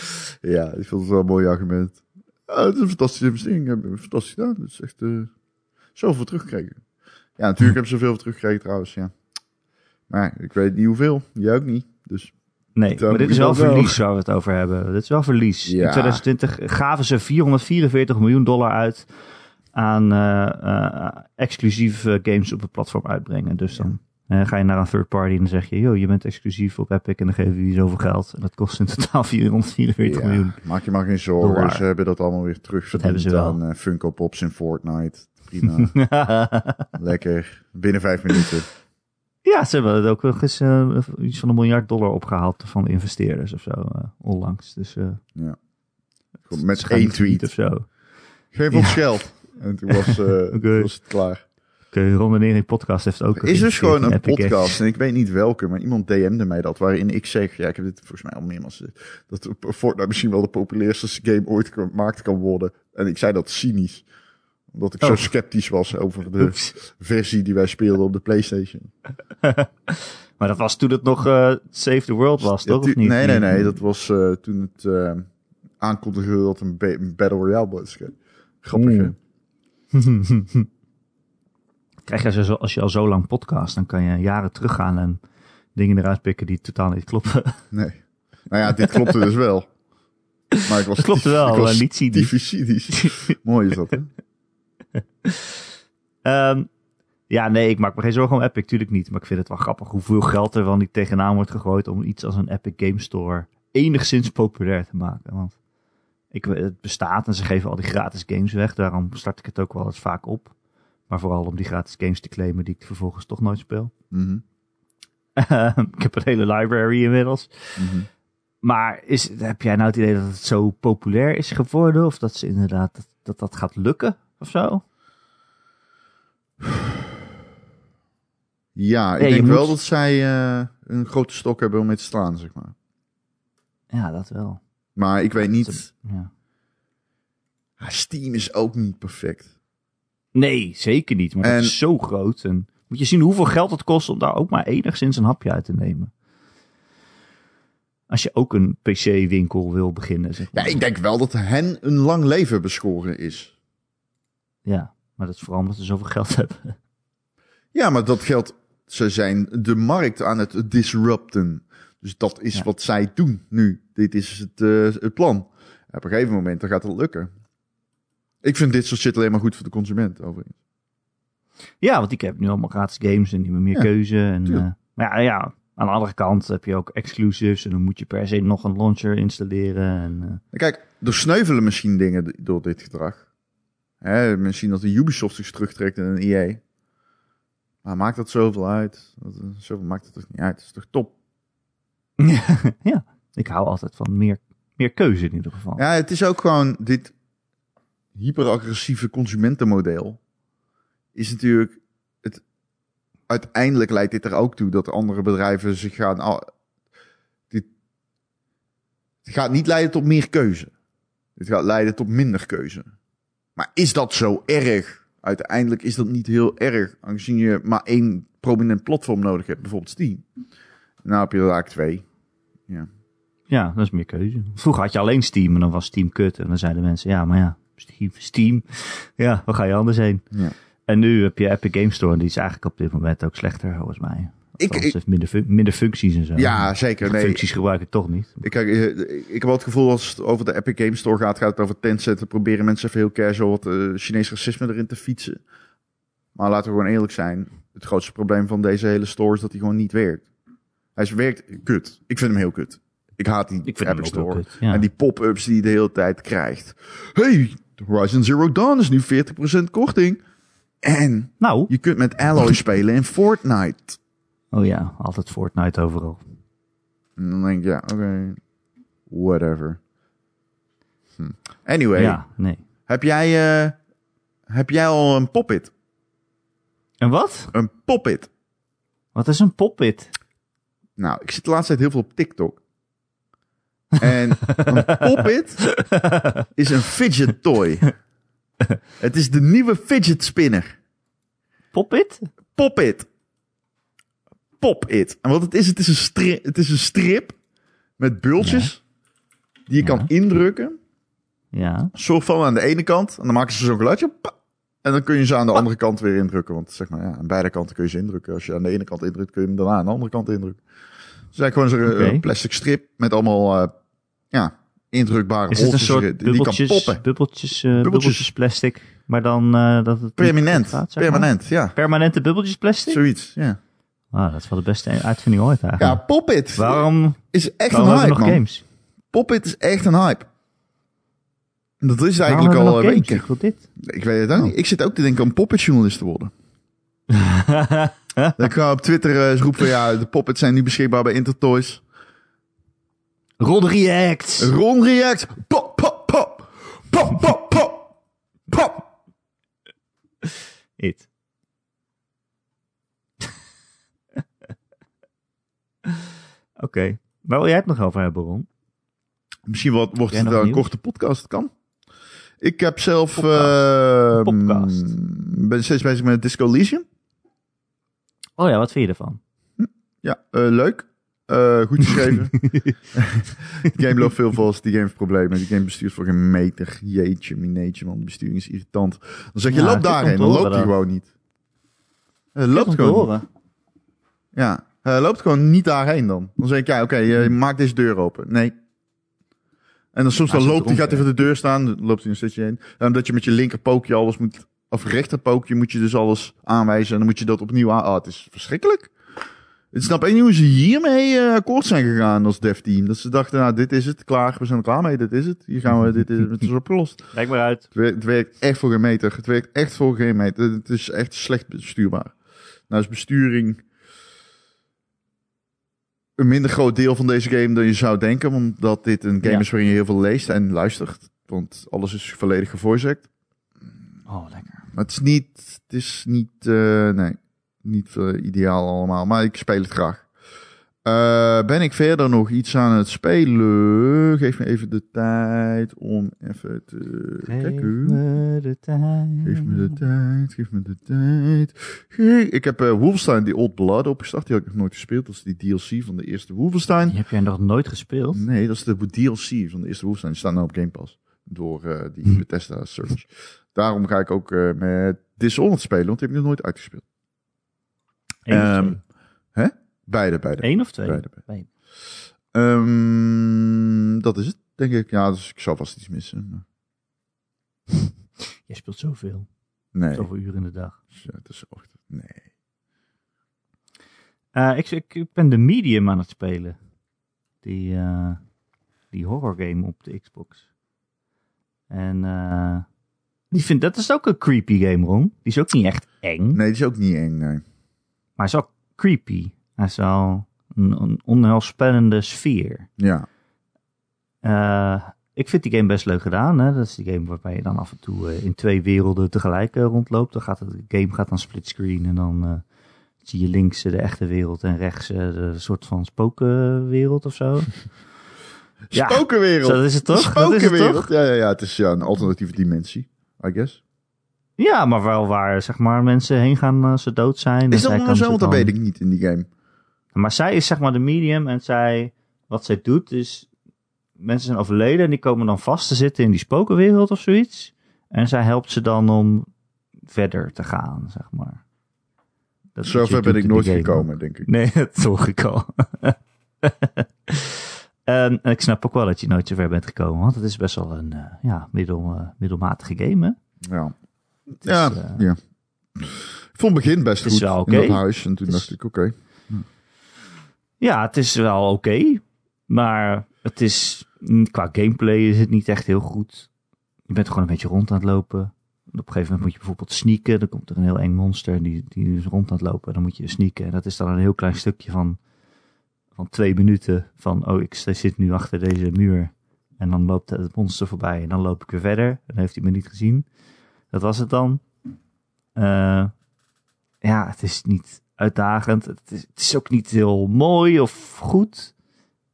B: Ja, ik vind het wel een mooi argument. Ja, het is een fantastische investering. We hebben fantastisch gedaan. Het is echt uh, zoveel teruggekregen. Ja, natuurlijk hebben ze zoveel teruggekregen trouwens, ja. Maar ik weet niet hoeveel. Jij ook niet. Dus
A: Nee, maar dit is wel verlies waar we het over hebben. Dit is wel verlies. Ja. In 2020 gaven ze 444 miljoen dollar uit aan uh, uh, exclusieve games op het platform uitbrengen. Dus dan uh, ga je naar een third party en dan zeg je, joh, je bent exclusief op Epic en dan geven we je zoveel geld. En dat kost in totaal 444 ja, miljoen.
B: Maak je maar geen zorgen, ze hebben dat allemaal weer terug dat hebben ze wel. aan Funko Pops in Fortnite. Prima. Lekker. Binnen vijf minuten.
A: Ja, ze hebben het ook nog eens uh, iets van een miljard dollar opgehaald van investeerders of zo, uh, onlangs. Dus, uh,
B: ja. Met één tweet
A: of zo.
B: Geef ons ja. geld. En toen was, okay. was het klaar.
A: Oké, okay, Ronde podcast heeft ook...
B: Er is dus gewoon een podcast, en ik weet niet welke, maar iemand DM'de mij dat, waarin ik zeg, ja, ik heb dit volgens mij al meermaals, dat Fortnite misschien wel de populairste game ooit gemaakt kan worden. En ik zei dat cynisch omdat ik zo oh. sceptisch was over de versie die wij speelden op de PlayStation.
A: maar dat was toen het nog uh, Save the World was, toch? of niet?
B: Nee, nee, nee. Dat was uh, toen het uh, aankondigde dat een, een Battle Royale was. Grappig,
A: Krijg je zo, als je al zo lang podcast, dan kan je jaren teruggaan en dingen eruit pikken die totaal niet kloppen.
B: Nee. Nou ja, dit klopte dus wel. Maar ik was,
A: dat klopte wel, maar niet
B: cynisch. Mooi is dat, hè?
A: Um, ja, nee, ik maak me geen zorgen om Epic, tuurlijk niet. Maar ik vind het wel grappig hoeveel geld er wel niet tegenaan wordt gegooid om iets als een Epic Game Store enigszins populair te maken. Want ik, het bestaat en ze geven al die gratis games weg. Daarom start ik het ook wel eens vaak op. Maar vooral om die gratis games te claimen die ik vervolgens toch nooit speel.
B: Mm
A: ik heb een hele library inmiddels.
B: Mm
A: Maar is, heb jij nou het idee dat het zo populair is geworden? Of dat ze inderdaad dat dat, dat gaat lukken of zo?
B: Ja, ik denk wel dat zij uh, een grote stok hebben om mee te slaan, zeg maar.
A: Ja, dat wel.
B: Maar ik weet niet.
A: Ja.
B: Steam is ook niet perfect.
A: Nee, zeker niet. Maar het is zo groot. En moet je zien hoeveel geld het kost om daar ook maar enigszins een hapje uit te nemen. Als je ook een PC-winkel wil beginnen. Zeg
B: maar. Ja, ik denk wel dat hen een lang leven beschoren is.
A: Ja, maar dat is vooral omdat ze zoveel geld hebben.
B: Ja, maar dat geld, ze zijn de markt aan het disrupten. Dus dat is wat zij doen nu. Dit is het, uh, het plan. op een gegeven moment dan gaat het lukken. Ik vind dit soort shit alleen maar goed voor de consument, overigens.
A: Ja, want ik heb nu allemaal gratis games en niet meer, meer keuze. En, uh, maar ja, ja, aan de andere kant heb je ook exclusives en dan moet je per se nog een launcher installeren. En, uh...
B: Kijk, er sneuvelen misschien dingen door dit gedrag. Hè, misschien dat de Ubisoft zich terugtrekt in een EA. Maar maakt dat zoveel uit? Dat, zoveel maakt het toch niet uit? Het is toch top?
A: ja, ik hou altijd van meer, meer keuze in ieder geval.
B: Ja, het is ook gewoon dit hyperagressieve consumentenmodel. Is natuurlijk. Het, uiteindelijk leidt dit er ook toe dat andere bedrijven zich gaan. dit, het gaat niet leiden tot meer keuze. Het gaat leiden tot minder keuze. Maar is dat zo erg? Uiteindelijk is dat niet heel erg, aangezien je maar één prominent platform nodig hebt, bijvoorbeeld Steam. Nou heb je er eigenlijk twee. Ja.
A: ja, dat is meer keuze. Vroeger had je alleen Steam en dan was Steam kut. En dan zeiden mensen, ja, maar ja, Steam, Steam. Ja, waar ga je anders heen?
B: Ja.
A: En nu heb je Epic Game Store en die is eigenlijk op dit moment ook slechter, volgens mij. Ik, ik, heeft minder, minder functies en zo.
B: Ja, zeker. Nee.
A: Functies gebruik ik toch niet.
B: Ik, ik, ik heb wel het gevoel als het over de Epic Game Store gaat, gaat het over Tencent. Te proberen mensen even heel casual wat uh, Chinees racisme erin te fietsen. Maar laten we gewoon eerlijk zijn. Het grootste probleem van deze hele store is dat hij gewoon niet werkt. Hij werkt kut. Ik vind hem heel kut. Ik haat die
A: ik vind
B: Epic Store.
A: Kut, ja.
B: En die pop-ups die je de hele tijd krijgt. Hey, Horizon Zero Dawn is nu 40% korting. En
A: nou.
B: je kunt met Alloy spelen in Fortnite.
A: Oh ja, altijd Fortnite overal.
B: En dan denk ik, ja, oké, whatever. Hm. Anyway.
A: Ja, nee.
B: Heb jij, uh, heb jij al een poppit?
A: Een wat?
B: Een poppit.
A: Wat is een poppit?
B: Nou, ik zit de laatste tijd heel veel op TikTok. En een poppit is een fidget toy. Het is de nieuwe fidget spinner.
A: Pop it?
B: Pop It. En wat het is, het is een strip, het is een strip met bultjes die je kan indrukken.
A: Ja.
B: Soort van aan de ene kant. En dan maken ze zo'n geluidje. En dan kun je ze aan de andere kant weer indrukken. Want zeg maar, ja, aan beide kanten kun je ze indrukken. Als je aan de ene kant indrukt, kun je hem daarna aan de andere kant indrukken. Dus eigenlijk gewoon zo'n eh, plastic strip met allemaal, eh, ja, indrukbare
A: Is het een soort
B: die kan poppen.
A: bubbeltjes, eh, bubbeltjes plastic, maar dan eh, dat het
B: Permanent.
A: gaat, zeg maar?
B: Permanent, ja.
A: Permanente bubbeltjes plastic?
B: Zoiets, ja.
A: Ah, dat is wel de beste uitvinding ooit
B: Ja,
A: eigenlijk.
B: Pop It
A: waarom
B: is echt
A: waarom
B: een hype,
A: nog
B: man.
A: games?
B: Pop It is echt een hype. Dat is eigenlijk al een week.
A: Ik dit.
B: Ik weet het ook niet. Ik zit ook te denken om Poppet journalist te worden. Dan ga op Twitter eens roepen ja, de Poppets zijn nu beschikbaar bij Intertoys.
A: Rod React.
B: Ron React. Pop, pop, pop. Pop, pop, pop. Pop.
A: It. Oké. Waar wil jij het nog over hebben, Ron?
B: Misschien wat, wordt het wel een korte podcast, kan. Ik heb zelf...
A: Podcast.
B: eh,
A: Podcast.
B: ben steeds bezig met Disco Elysium.
A: Oh ja, wat vind je ervan?
B: Ja, eh, leuk. Eh, goed geschreven. die game loopt veel vast. Die game heeft problemen. Die game bestuurt voor geen meter. Jeetje, mineetje, man. De besturing is irritant. Dan zeg je,
A: Ja,
B: loop daarheen. Dan loopt hij gewoon niet. Hij
A: Om
B: loopt gewoon. Ja, hij loopt gewoon niet daarheen dan. Dan zeg ik, ja, oké, eh, maak deze deur open. Nee. En dan soms dan loopt hij, gaat voor de deur staan. Dan loopt hij een stukje heen. En omdat je met je linkerpookje alles moet... Of rechterpookje moet je dus alles aanwijzen. En dan moet je dat opnieuw aan... Ah, het is verschrikkelijk. Ik snap één niet hoe ze hiermee eh, akkoord zijn gegaan als dev team. Dat ze dachten, nou, dit is het, klaar, we zijn er klaar mee, dit is het. Hier gaan we, dit is het is opgelost.
A: Kijk maar uit.
B: Het werkt, het werkt echt voor geen meter. Het werkt echt voor geen meter. Het is echt slecht bestuurbaar. Nou is besturing een minder groot deel van deze game dan je zou denken. Omdat dit een game
A: Ja.
B: is waarin je heel veel leest en luistert. Want alles is volledig gevoiced.
A: Oh, lekker.
B: Maar het is niet, het is niet, eh, nee, niet eh, ideaal allemaal. Maar ik speel het graag. Eh, ben ik verder nog iets aan het spelen? Geef me even de tijd om even te
A: Geef
B: kijken.
A: me de tijd.
B: Geef me de tijd, geef me de tijd. Ik heb eh Wolfenstein The Old Blood opgestart. Die had ik nog nooit gespeeld. Dat is die DLC van de eerste Wolfenstein.
A: Die heb jij nog nooit gespeeld?
B: Nee, dat is de DLC van de eerste Wolfenstein. Die staat nou op Game Pass. Door eh, die
A: Hm.
B: Bethesda Search. Daarom ga ik ook met Dishonored spelen. Want die heb ik nog nooit uitgespeeld.
A: Twee?
B: Beide, beide.
A: Eén of twee?
B: beide, beide.
A: Beide.
B: Ehm, dat is het, denk ik. Ja, dus ik zal vast iets missen.
A: Jij speelt zoveel.
B: Nee,
A: Zoveel uren in de dag.
B: ja, het is ochtend. Nee.
A: Eh, ik, ik, ik ben de Medium aan het spelen. Die, eh, die horror game op de Xbox. En eh, die vind, dat is ook een creepy game, Ron. Die is ook niet echt eng.
B: Nee, die is ook niet eng, nee.
A: Maar hij is wel creepy. Hij is wel een, een onheilspellende sfeer.
B: Ja.
A: Eh, ik vind die game best leuk gedaan. Hè? Dat is die game waarbij je dan af en toe eh, in twee werelden tegelijk eh, rondloopt. Dan gaat het, de game gaat dan splitscreen en dan zie je links de echte wereld en rechts de soort van spokenwereld of zo. Ja,
B: Spokenwereld.
A: Dat is het toch? Dat is het toch?
B: Ja, ja, ja, het is ja, een alternatieve dimensie, I guess.
A: Ja, maar wel waar zeg maar, mensen heen gaan als ze dood zijn.
B: Is dat nou zo? Want dat weet ik niet in die game.
A: Maar zij is zeg maar de medium en zij, wat zij doet is, mensen zijn overleden en die komen dan vast te zitten in die spokenwereld of zoiets. En zij helpt ze dan om verder te gaan, zeg maar. Dat
B: Zover ben ik nooit gekomen, denk ik.
A: Nee, dat hoor ik al. en ik snap ook wel dat je nooit zo ver bent gekomen, want het is best wel een eh, ja, middel, eh, middelmatige game, hè?
B: Ja,
A: is,
B: ja,
A: eh,
B: ja. Ik vond het begin best goed
A: wel
B: in dat huis. En toen dacht ik, oké.
A: Ja, het is wel oké. maar het is, mm, qua gameplay is het niet echt heel goed. Je bent gewoon een beetje rond aan het lopen. En op een gegeven moment moet je bijvoorbeeld sneaken. Dan komt er een heel eng monster die, die is rond aan het lopen. Dan moet je sneaken. En dat is dan een heel klein stukje van, van twee minuten. Van, oh, ik zit nu achter deze muur. En dan loopt het monster voorbij. En dan loop ik weer verder. En heeft hij me niet gezien. Dat was het dan. Eh, ja, het is niet uitdagend. Het is, het is ook niet heel mooi of goed.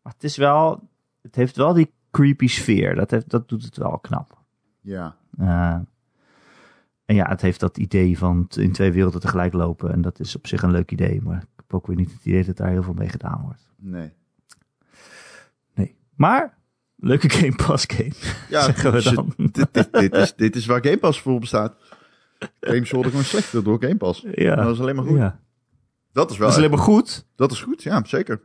A: Maar het is wel, het heeft wel die creepy sfeer. Dat, heeft, dat doet het wel knap.
B: Ja.
A: Eh, en ja, het heeft dat idee van in twee werelden tegelijk lopen. En dat is op zich een leuk idee. Maar ik heb ook weer niet het idee dat daar heel veel mee gedaan wordt.
B: Nee.
A: Nee. Maar, leuke Game Pass game.
B: Ja,
A: Zeggen we
B: ze-
A: dan.
B: dit, dit, dit is, dit is waar Game Pass voor bestaat. Games worden gewoon slechter door Game Pass.
A: Ja.
B: Dat is alleen maar goed.
A: ja.
B: Dat is wel
A: Dat is alleen maar goed
B: dat is goed, ja, zeker.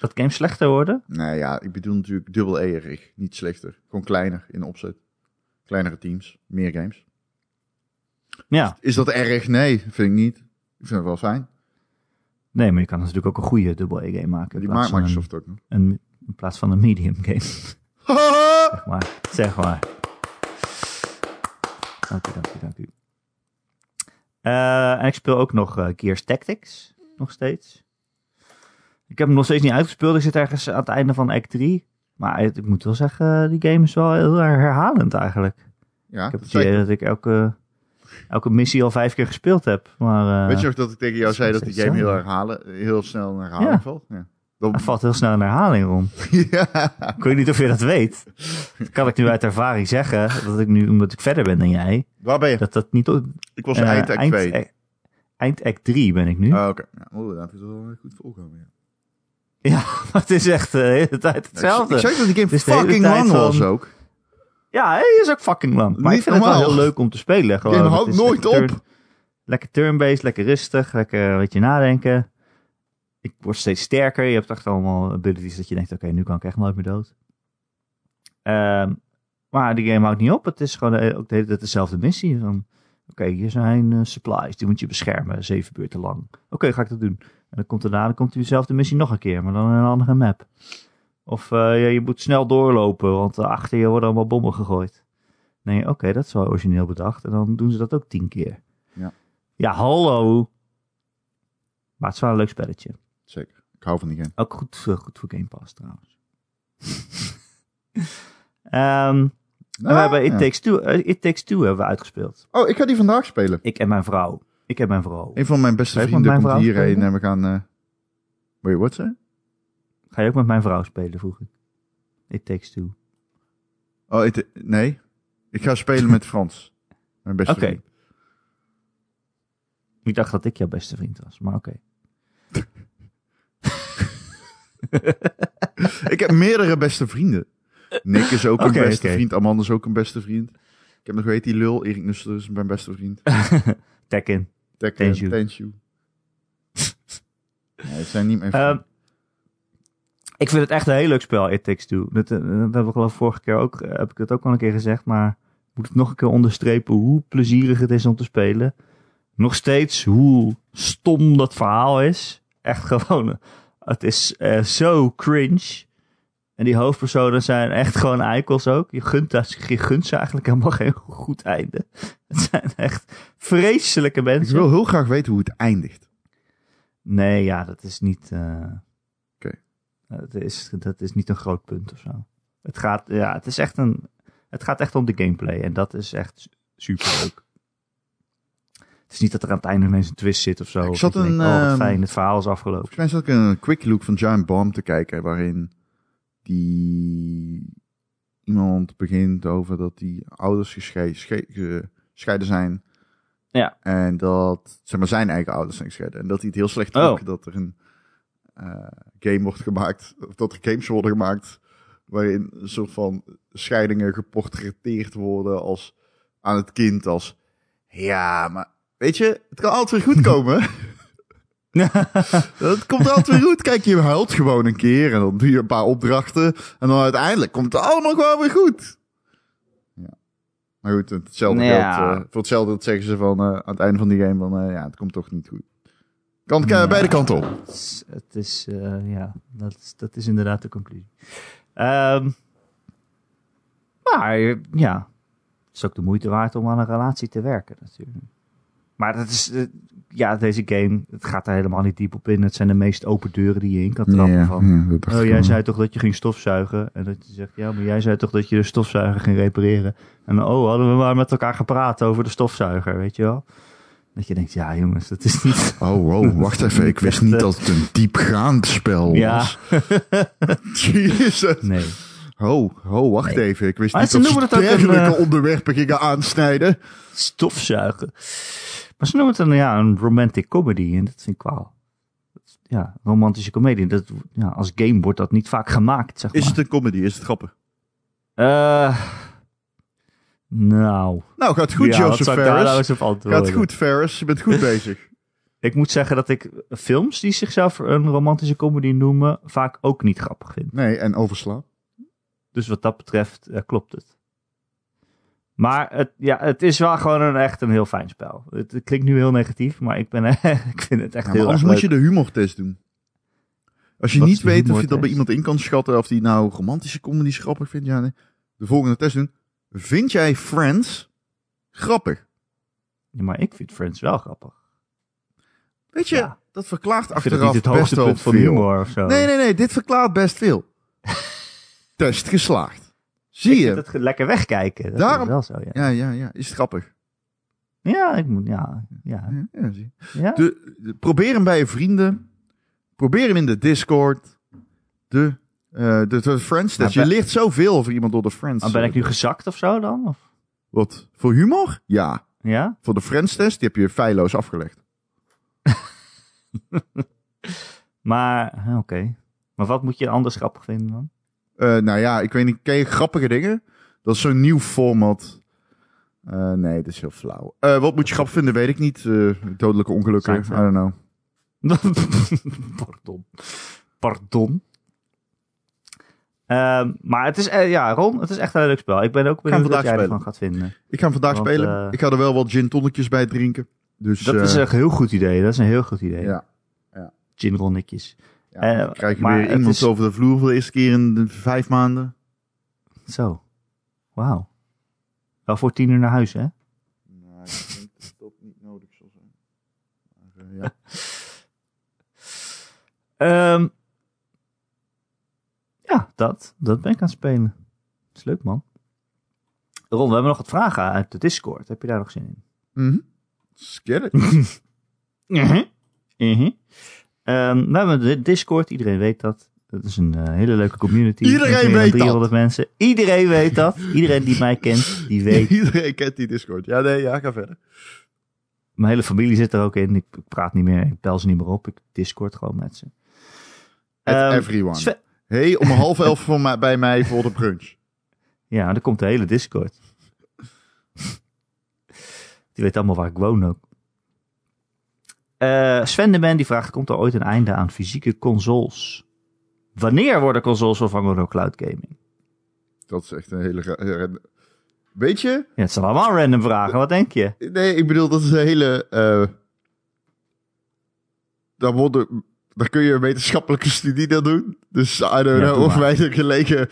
A: dat games slechter worden.
B: Nee, ja, ik bedoel natuurlijk dubbel E-erig, niet slechter. Gewoon kleiner in opzet. Kleinere teams, meer games.
A: Ja.
B: Is dat erg? Nee, vind ik niet. Ik vind het wel fijn.
A: Nee, maar je kan natuurlijk ook een goede double A-game maken.
B: Die maakt Microsoft ook nog.
A: Een, in plaats van een medium game. zeg maar. Zeg maar. Dank u, dank u, dank u. Eh, en ik speel ook nog eh, Gears Tactics. Nog steeds. Ik heb hem nog steeds niet uitgespeeld. Ik zit ergens aan het einde van act 3. Maar ik moet wel zeggen, die game is wel heel erg herhalend eigenlijk.
B: ja,
A: Ik heb het idee dat ik elke, elke missie al vijf keer gespeeld heb. Maar eh,
B: Weet je nog dat ik tegen jou zei dat die game heel, herhalen, heel snel in herhaling
A: Ja.
B: valt? Ja.
A: hij
B: Dat,
A: valt heel snel in herhaling rond.
B: ja.
A: Ik weet niet of je dat weet. Dat kan ik nu uit ervaring zeggen. Dat ik nu, omdat ik verder ben dan jij,
B: Waar ben je?
A: dat dat niet...
B: Ik was
A: eh,
B: eind act 2.
A: Eind, act 3 ben ik nu.
B: Oh, Oké, ja, oh, dat is wel goed volkomen. Ja.
A: Ja, maar het is echt eh, de hele tijd hetzelfde.
B: Ik zei dat die game
A: Het
B: fucking lang was ook.
A: Ja, hij is ook fucking lang. Maar
B: Niet
A: ik vind het
B: normaal.
A: wel heel leuk om te spelen. Gewoon.
B: game
A: Het
B: houdt nooit
A: lekker
B: op.
A: turn- lekker turn-based, lekker rustig, lekker een beetje nadenken. Ik word steeds sterker. Je hebt echt allemaal abilities dat je denkt, oké, nu kan ik echt nooit meer dood. Ehm, maar die game houdt niet op. Het is gewoon de- ook de hele tijd dezelfde missie. Van, oké, hier zijn eh, supplies. Die moet je beschermen, zeven beurten lang. Oké, ga ik dat doen. En dan komt daarna dan komt diezelfde missie nog een keer, maar dan in een andere map. Of eh, ja, je moet snel doorlopen, want eh, achter je worden allemaal bommen gegooid. Nee, oké, dat is wel origineel bedacht. En dan doen ze dat ook tien keer.
B: Ja.
A: Ja, hallo. Maar het is wel een leuk spelletje.
B: Zeker. Ik hou van die game.
A: Ook goed, goed voor Game Pass trouwens. Ehm, we
B: Ah,
A: hebben It,
B: ja.
A: Takes Two, eh, It Takes Two hebben we uitgespeeld.
B: Oh, ik ga die vandaag spelen.
A: Ik en mijn vrouw. Ik en mijn vrouw.
B: Een van mijn beste vrienden
A: mijn
B: komt hierheen en we gaan... eh Wait, zei je?
A: Ga je ook met mijn vrouw spelen, vroeg ik. It Takes Two.
B: Oh, ik, nee. Ik ga spelen met Frans. Mijn beste
A: Oké.
B: vriend.
A: Ik dacht dat ik jouw beste vriend was, maar oké.
B: Ik heb meerdere beste vrienden. Nick is ook een beste vriend. Amanda is ook een beste vriend. Ik heb nog weet die lul. Erik Nuster is mijn beste vriend.
A: Tekken.
B: Tek,
A: Tenshu.
B: Tenshu. Nee, het zijn niet mijn
A: Ehm, ik vind het echt een heel leuk spel, It Takes Two. Dat, eh, dat hebben we geloof ik vorige keer ook, eh, heb ik het ook al een keer gezegd, maar ik moet het nog een keer onderstrepen hoe plezierig het is om te spelen. Nog steeds hoe stom dat verhaal is. Echt gewoon, het is eh, zo cringe. En die hoofdpersonen zijn echt gewoon eikels ook. Je gunt, je gunt ze eigenlijk helemaal geen goed einde. Het zijn echt vreselijke
B: ik
A: mensen.
B: wil heel graag weten hoe het eindigt.
A: Nee, ja, dat is niet. eh,
B: Oké.
A: dat, is, dat is niet een groot punt of zo. Het gaat, ja, het is echt een. Het gaat echt om de gameplay en dat is echt super leuk. Het is niet dat er aan het einde ineens een twist zit of zo.
B: Ik zat een,
A: denkt, oh, wat
B: ehm,
A: fijn, het verhaal is afgelopen.
B: Volgens mij zat ik een quick look van Giant Bomb te kijken, waarin die iemand begint over dat die ouders gesche- sche- gescheiden zijn.
A: Ja.
B: En dat, zeg maar, zijn eigen ouders zijn gescheiden. En dat hij het heel slecht
A: Oh.
B: dat er een eh, game wordt gemaakt, of dat er games worden gemaakt, waarin een soort van scheidingen geportretteerd worden als aan het kind als, ja, maar weet je, het kan altijd weer goed komen. Dat komt altijd weer goed. Kijk, je huilt gewoon een keer en dan doe je een paar opdrachten. En dan uiteindelijk komt het allemaal gewoon weer goed. Ja. Maar goed, hetzelfde
A: ja.
B: eh, voor hetzelfde dat zeggen ze van, eh, aan het einde van die game van, eh, ja, het komt toch niet goed. Kan
A: Ja.
B: beide kanten op.
A: Het is, het is, ja, dat is, dat is inderdaad de conclusie. Ehm, maar ja, het is ook de moeite waard om aan een relatie te werken natuurlijk. Maar dat is, eh, ja, deze game, het gaat er helemaal niet diep op in. Het zijn de meest open deuren die je in kan trappen van. Oh, jij zei toch dat je ging stofzuigen? En dat je zegt, ja, maar jij zei toch dat je de stofzuiger ging repareren? En oh, hadden we maar met elkaar gepraat over de stofzuiger, weet je wel? Dat je denkt, ja jongens, dat is niet...
B: Oh, wow, wacht even. Ik wist niet dat het een diepgaand spel
A: Ja.
B: was. Jezus.
A: Nee.
B: Oh, oh, wacht
A: Nee.
B: even. Ik wist
A: Maar
B: niet dat ze
A: een,
B: dergelijke
A: eh,
B: onderwerpen gingen aansnijden.
A: Stofzuigen. Maar ze noemen het een, ja, een romantic comedy. En dat vind ik wel... Ja, romantische comedie. Dat, ja, als game wordt dat niet vaak gemaakt, zeg
B: Is
A: maar.
B: het een comedy? Is het grappig?
A: Eh, nou...
B: Nou, gaat goed,
A: ja,
B: Joseph
A: nou
B: Ferris.
A: antwoorden?
B: Gaat goed, Ferris. Je bent goed bezig.
A: Ik moet zeggen dat ik films die zichzelf een romantische comedy noemen, vaak ook niet grappig vind.
B: Nee, en overslaan.
A: Dus wat dat betreft eh, klopt het. Maar het, ja, het is wel gewoon een, echt een heel fijn spel. Het, het klinkt nu heel negatief, maar ik, ben, ik vind het echt
B: Ja,
A: heel
B: anders
A: erg
B: moet
A: leuk.
B: je de humortest doen. Als je
A: Wat
B: niet weet of je dat bij iemand in kan schatten, of die nou romantische comedies grappig vindt, ja, nee. de volgende test doen. Vind jij Friends grappig?
A: Ja, maar ik vind Friends wel grappig.
B: Weet je,
A: Ja.
B: dat verklaart
A: Ik vind het
B: achteraf
A: niet het
B: best wel veel.
A: humor of zo.
B: Nee, nee, nee, dit verklaart best veel. Test geslaagd. Zie je?
A: ge- lekker wegkijken. Dat
B: Daarom-
A: is wel zo, ja.
B: Ja, ja, ja. Is het grappig?
A: Ja, ik moet, ja, ja.
B: Ja, zie
A: ja.
B: De, de- probeer hem bij je vrienden. Probeer hem in de Discord. De, eh de, de Friends test. Je leert zoveel over iemand door de Friends.
A: Maar ben ik
B: eh,
A: nu gezakt of zo dan? Of?
B: Wat? Voor humor? Ja.
A: Ja?
B: Voor de Friends test, die heb je feilloos afgelegd.
A: Maar, hè, oké. Maar wat moet je anders grappig vinden dan?
B: Eh, nou ja, ik weet niet. Ken je grappige dingen? Dat is zo'n nieuw format. Eh, nee, dat is heel flauw. Eh, wat moet je grappig vinden, weet ik niet. Dodelijke ongelukken, I don't know.
A: Pardon. Pardon. Ehm, maar het is, ja, Ron, het is echt een leuk spel. Ik ben ook benieuwd wat jij
B: spelen.
A: ervan gaat vinden.
B: Ik ga hem vandaag
A: Want,
B: spelen. ik ga er wel wat gin tonnetjes bij drinken. Dus,
A: Dat is een heel goed idee. Dat is een heel goed idee.
B: Ja.
A: Gin ronnetjes.
B: Ja,
A: eh,
B: dan krijg je
A: maar
B: weer iemand
A: is-
B: over de vloer voor de eerste keer in de vijf maanden.
A: Zo. Wauw. Wel voor tien uur naar huis, hè?
B: Nou, ik denk dat dat niet nodig zal zijn. Maar, eh, ja.
A: Ehm, ja, dat. Dat ben ik aan het spelen. Dat is leuk, man. Ron, we hebben nog wat vragen uit de Discord. Heb je daar nog zin in?
B: Mhm. Let's get it.
A: Mhm. Mhm. Ehm, we hebben de Discord, iedereen weet dat. Dat is een eh, hele leuke community.
B: Iedereen
A: dan
B: weet
A: 300 mensen. Iedereen weet dat. Iedereen die mij kent, die weet.
B: Iedereen kent die Discord. Ja, nee, ja, ga verder.
A: Mijn hele familie zit er ook in. Ik, praat niet meer, ik bel ze niet meer op. Ik Discord gewoon met ze.
B: At
A: Ehm,
B: everyone.
A: Sven-
B: Hey, om half elf voor mij, bij mij voor de brunch.
A: Ja, er komt de hele Discord. die weet allemaal waar ik woon ook. Eh, Sven de Man die vraagt, komt er ooit een einde aan fysieke consoles? Wanneer worden consoles vervangen door cloud gaming?
B: Dat is echt een hele... eh, Weet je?
A: Ja, het zijn allemaal random vragen, wat denk je?
B: Nee, ik bedoel, dat is een hele... eh daar, worden, daar kun je een wetenschappelijke studie naar doen. Dus I don't
A: Ja,
B: know of wij de gelegen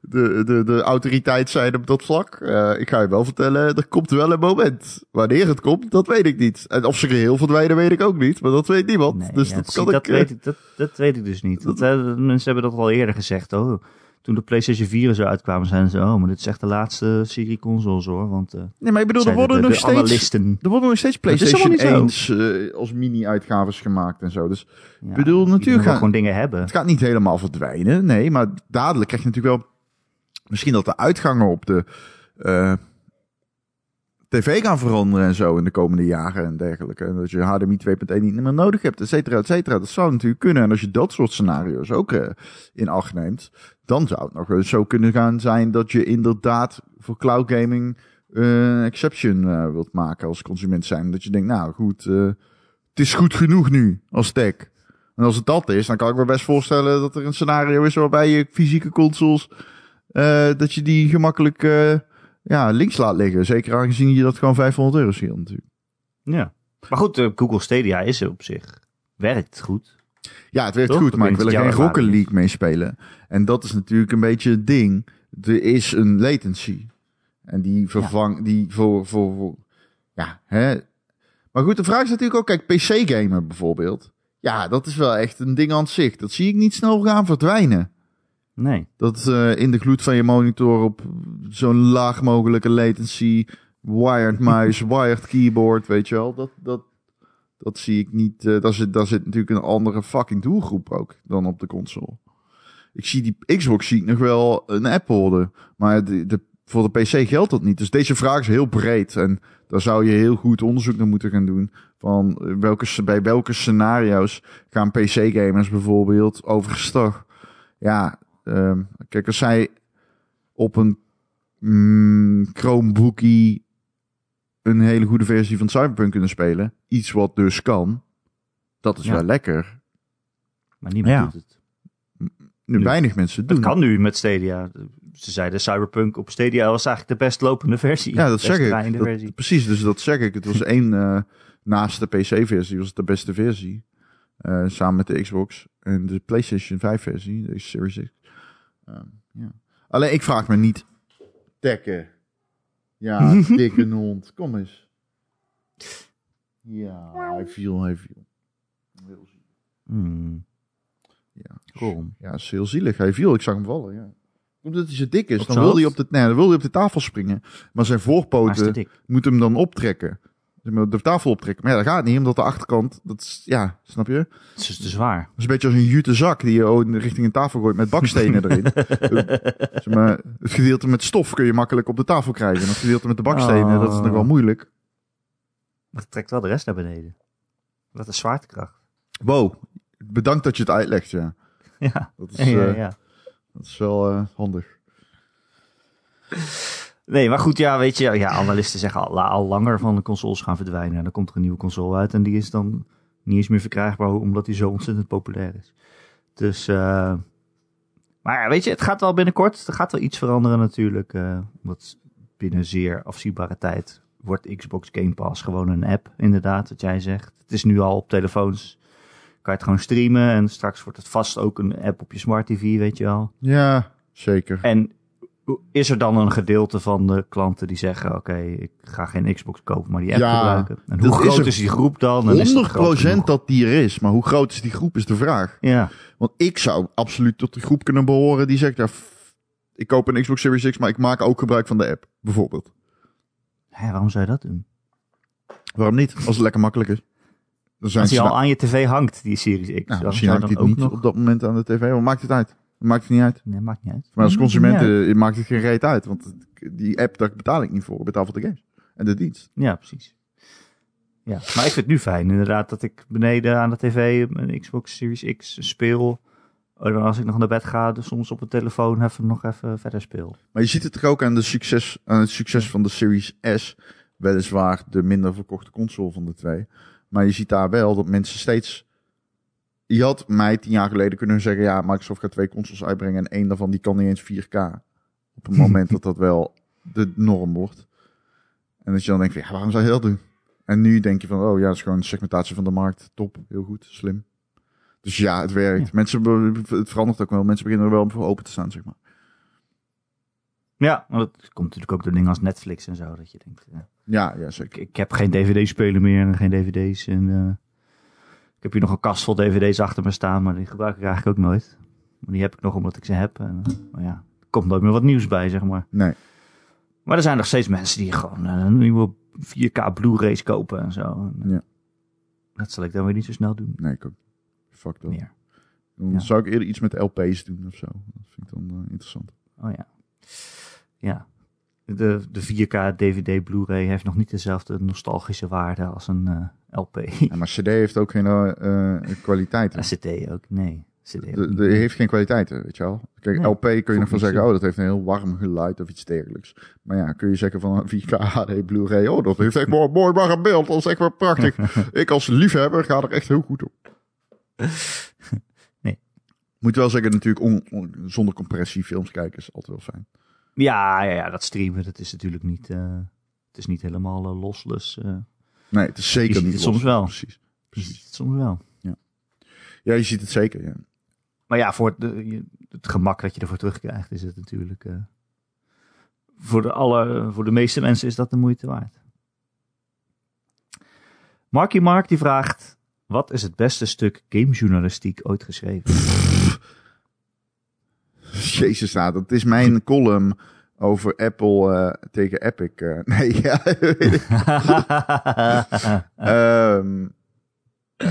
B: de, de, de autoriteit zijn op dat vlak. Eh, ik ga je wel vertellen, er komt wel een moment. Wanneer het komt, dat weet ik niet. En of ze geheel verdwijnen, weet ik ook niet. Maar dat weet niemand.
A: Nee,
B: dus
A: ja,
B: dat kan
A: dat,
B: ik... eh,
A: weet ik dat, dat weet ik dus niet. Dat, eh, mensen hebben dat al eerder gezegd. Oh, toen de PlayStation 4 en zo uitkwamen, zeiden ze: Oh, maar dit is echt de laatste serie consoles hoor. Want eh
B: Nee, maar ik bedoel, er worden
A: de,
B: nog
A: de
B: steeds...
A: analisten.
B: Er worden nog steeds PlayStation
A: helemaal
B: 1's eh, als mini-uitgaves gemaakt en zo. Dus
A: Ja,
B: bedoel,
A: iedereen
B: natuurlijk gaan-
A: gewoon dingen hebben.
B: het gaat niet helemaal verdwijnen. Nee, maar dadelijk krijg je natuurlijk wel... Misschien dat de uitgangen op de eh, tv gaan veranderen en zo in de komende jaren en dergelijke. En dat je HDMI 2.1 niet meer nodig hebt, et cetera, et cetera. Dat zou natuurlijk kunnen. En als je dat soort scenario's ook eh, in acht neemt, dan zou het nog zo kunnen gaan zijn dat je inderdaad voor cloud gaming eh, een exception eh, wilt maken als consument zijn. Dat je denkt, nou goed, eh, het is goed genoeg nu als tech. En als het dat is, dan kan ik me best voorstellen dat er een scenario is waarbij je fysieke consoles, eh, dat je die gemakkelijk eh, ja, links laat liggen. Zeker aangezien je dat gewoon 500 euro scheelt natuurlijk.
A: Ja. Maar goed, eh, Google Stadia is er op zich. Werkt goed.
B: Ja, het werkt
A: Toch?
B: goed, maar ik wil er geen Rocket League mee spelen. En dat is natuurlijk een beetje het ding. Er is een latency. En die vervang, die voor, voor, voor, ja, hè. Maar goed, de vraag is natuurlijk ook, kijk, PC-gamen bijvoorbeeld. Ja, dat is wel echt een ding aan zich. Dat zie ik niet snel gaan verdwijnen.
A: Nee.
B: Dat eh, in de gloed van je monitor op zo'n laag mogelijke latency, wired muis, wired keyboard, weet je wel. Dat, dat, dat zie ik niet. eh daar, zit, daar zit natuurlijk een andere fucking doelgroep ook dan op de console. ik zie die Xbox zie ik nog wel een app worden. Maar de, de, voor de PC geldt dat niet. Dus deze vraag is heel breed. En daar zou je heel goed onderzoek naar moeten gaan doen. Van eh, welke, bij welke scenario's gaan PC-gamers bijvoorbeeld overstag. Ja, ehm, kijk, als zij op een mm, Chromebookie een hele goede versie van Cyberpunk kunnen spelen. Iets wat dus kan. Dat is
A: Ja.
B: wel lekker.
A: Maar niemand
B: Ja.
A: doet het.
B: Nu,
A: Nu.
B: weinig mensen doen.
A: Het kan nu met Stadia. Ze zeiden Cyberpunk op Stadia was eigenlijk de best lopende versie.
B: Ja, dat zeg ik. Dat- precies, dus dat zeg ik. Het was één eh, naast de PC-versie was het de beste versie. Eh, samen met de Xbox en de PlayStation 5-versie, de Series X. Ehm, ja. Alleen ik vraag me niet. Dekken. Ja, dikke hond. Kom eens. Ja, hij viel, hij viel. Heel zielig.
A: Hmm,
B: Ja,
A: cool.
B: ja, is heel zielig. Hij viel, ik zag hem vallen. Ja. Omdat hij zo dik is, dan wil hij op, de, nee, dan wil hij op de tafel springen. Maar zijn voorpoten moet hem dan optrekken. De tafel optrekken. Maar ja, dat gaat niet, omdat de achterkant, dat is, ja, snap je? Dat
A: Het is te zwaar.
B: is een beetje als een jute zak die je richting een tafel gooit met bakstenen erin. zeg maar, het gedeelte met stof kun je makkelijk op de tafel krijgen. En het gedeelte met de bakstenen, dat is nog wel
A: Oh.
B: moeilijk.
A: Dat trekt wel de rest naar beneden. Dat is zwaartekracht.
B: Wow, bedankt dat je het uitlegt, ja.
A: Ja,
B: Dat is,
A: ja, ja,
B: eh,
A: ja.
B: Dat is wel eh, handig.
A: Nee, maar goed, ja, weet je, ja, analisten zeggen al, al langer van de consoles gaan verdwijnen. En dan komt er een nieuwe console uit en die is dan niet eens meer verkrijgbaar omdat die zo ontzettend populair is. Dus, eh maar ja, weet je, het gaat wel binnenkort, er gaat wel iets veranderen natuurlijk. want binnen zeer afzienbare tijd wordt Xbox Game Pass gewoon een app, inderdaad, wat jij zegt. Het is nu al op telefoons, kan je het gewoon streamen en straks wordt het vast ook een app op je smart TV, weet je wel.
B: Ja, zeker.
A: En is er dan een gedeelte van de klanten die zeggen: Oké, ik ga geen Xbox kopen, maar die app
B: Ja,
A: gebruiken? En hoe groot is, die groep dan? En is het groot
B: 100%
A: genoeg?
B: dat die er is, maar hoe groot is die groep is de vraag.
A: Ja,
B: Want ik zou absoluut tot de groep kunnen behoren die zegt, ja, ik koop een Xbox Series X, maar ik maak ook gebruik van de app, bijvoorbeeld.
A: Hé, waarom zou je dat doen?
B: Waarom niet? Als het lekker makkelijk is. Dan zijn
A: Als die al aan je tv hangt, die Series X.
B: nou,
A: waarom
B: misschien hangt
A: dan
B: het niet
A: ook nog...
B: op dat moment aan de tv, maar maakt het uit. Maakt het niet uit.
A: Nee, maakt niet uit.
B: Maar als
A: Nee,
B: consument
A: maakt
B: het geen reet uit, want die app, daar betaal ik niet voor. Ik betaal voor de games. En de dienst.
A: Ja, precies. Ja, maar ik vind het nu fijn inderdaad dat ik beneden aan de tv een Xbox Series X speel. En dan als ik nog naar bed ga, dus soms op een telefoon even nog even verder speel.
B: Maar je ziet het toch ook aan, de succes, aan het succes van de Series S. Weliswaar de minder verkochte console van de twee. Maar je ziet daar wel dat mensen steeds... Je had mij tien jaar geleden kunnen zeggen... Ja, Microsoft gaat twee consoles uitbrengen... en één daarvan die kan niet eens 4K. Op het moment dat dat wel de norm wordt. En dat je dan denkt van... Ja, waarom zou je dat doen? En nu denk je van... Oh ja, dat is gewoon segmentatie van de markt. Top, heel goed, slim. Dus ja, het werkt.
A: Ja.
B: Mensen, het verandert ook wel. Mensen beginnen er wel voor open te staan, zeg maar.
A: Ja, want het komt natuurlijk ook door dingen als Netflix en zo. Dat je denkt, ja.
B: Ja, ja, zeker.
A: ik, ik heb geen dvd-speler meer en geen dvd's. En, eh, heb hier nog een kast vol dvd's achter me staan, maar die gebruik ik eigenlijk ook nooit. Maar die heb ik nog omdat ik ze heb. En, eh, maar ja, er komt nooit meer wat nieuws bij, zeg maar.
B: Nee.
A: Maar er zijn nog steeds mensen die gewoon eh, een nieuwe 4K Blu-rays kopen en zo. En,
B: Ja.
A: Dat zal ik dan weer niet zo snel doen.
B: Nee, ik ook. Fuck dat.
A: Meer.
B: Dan
A: Ja.
B: zou ik eerder iets met LP's doen of zo. Dat vind ik dan eh, interessant.
A: Oh ja. Ja. De, de 4K DVD Blu-ray heeft nog niet dezelfde nostalgische waarde als een eh, LP.
B: Ja, maar CD heeft ook geen eh, kwaliteiten.
A: CD ook, nee. CD ook
B: De, heeft geen kwaliteiten, weet je wel. Kijk,
A: Nee,
B: LP kun je nog van zeggen,
A: zo.
B: oh, dat heeft een heel warm geluid of iets dergelijks. Maar ja, kun je zeggen van een 4K HD Blu-ray, oh, dat heeft echt mooi, mooi warm beeld. Dat is echt wel prachtig. ik als liefhebber ga er echt heel goed op.
A: Nee.
B: Moet wel zeggen, natuurlijk, on- on- zonder compressie films kijken is altijd wel fijn.
A: Ja, ja, ja, dat streamen, dat is natuurlijk niet, eh, het is niet helemaal losless. eh.
B: Nee, het is zeker
A: Je ziet
B: niet
A: het soms wel.
B: Precies.
A: je
B: Precies.
A: ziet het soms wel.
B: Ja, je ziet het zeker, ja.
A: Maar ja, voor het, het gemak dat je ervoor terugkrijgt, is het natuurlijk. eh, voor, de alle, voor de meeste mensen is dat de moeite waard. Marky Mark die vraagt: Wat is het beste stuk gamejournalistiek ooit geschreven?
B: Jezus, nou, dat is mijn column over Apple eh, tegen Epic. eh. nee, ja. ik. Ehm, eh,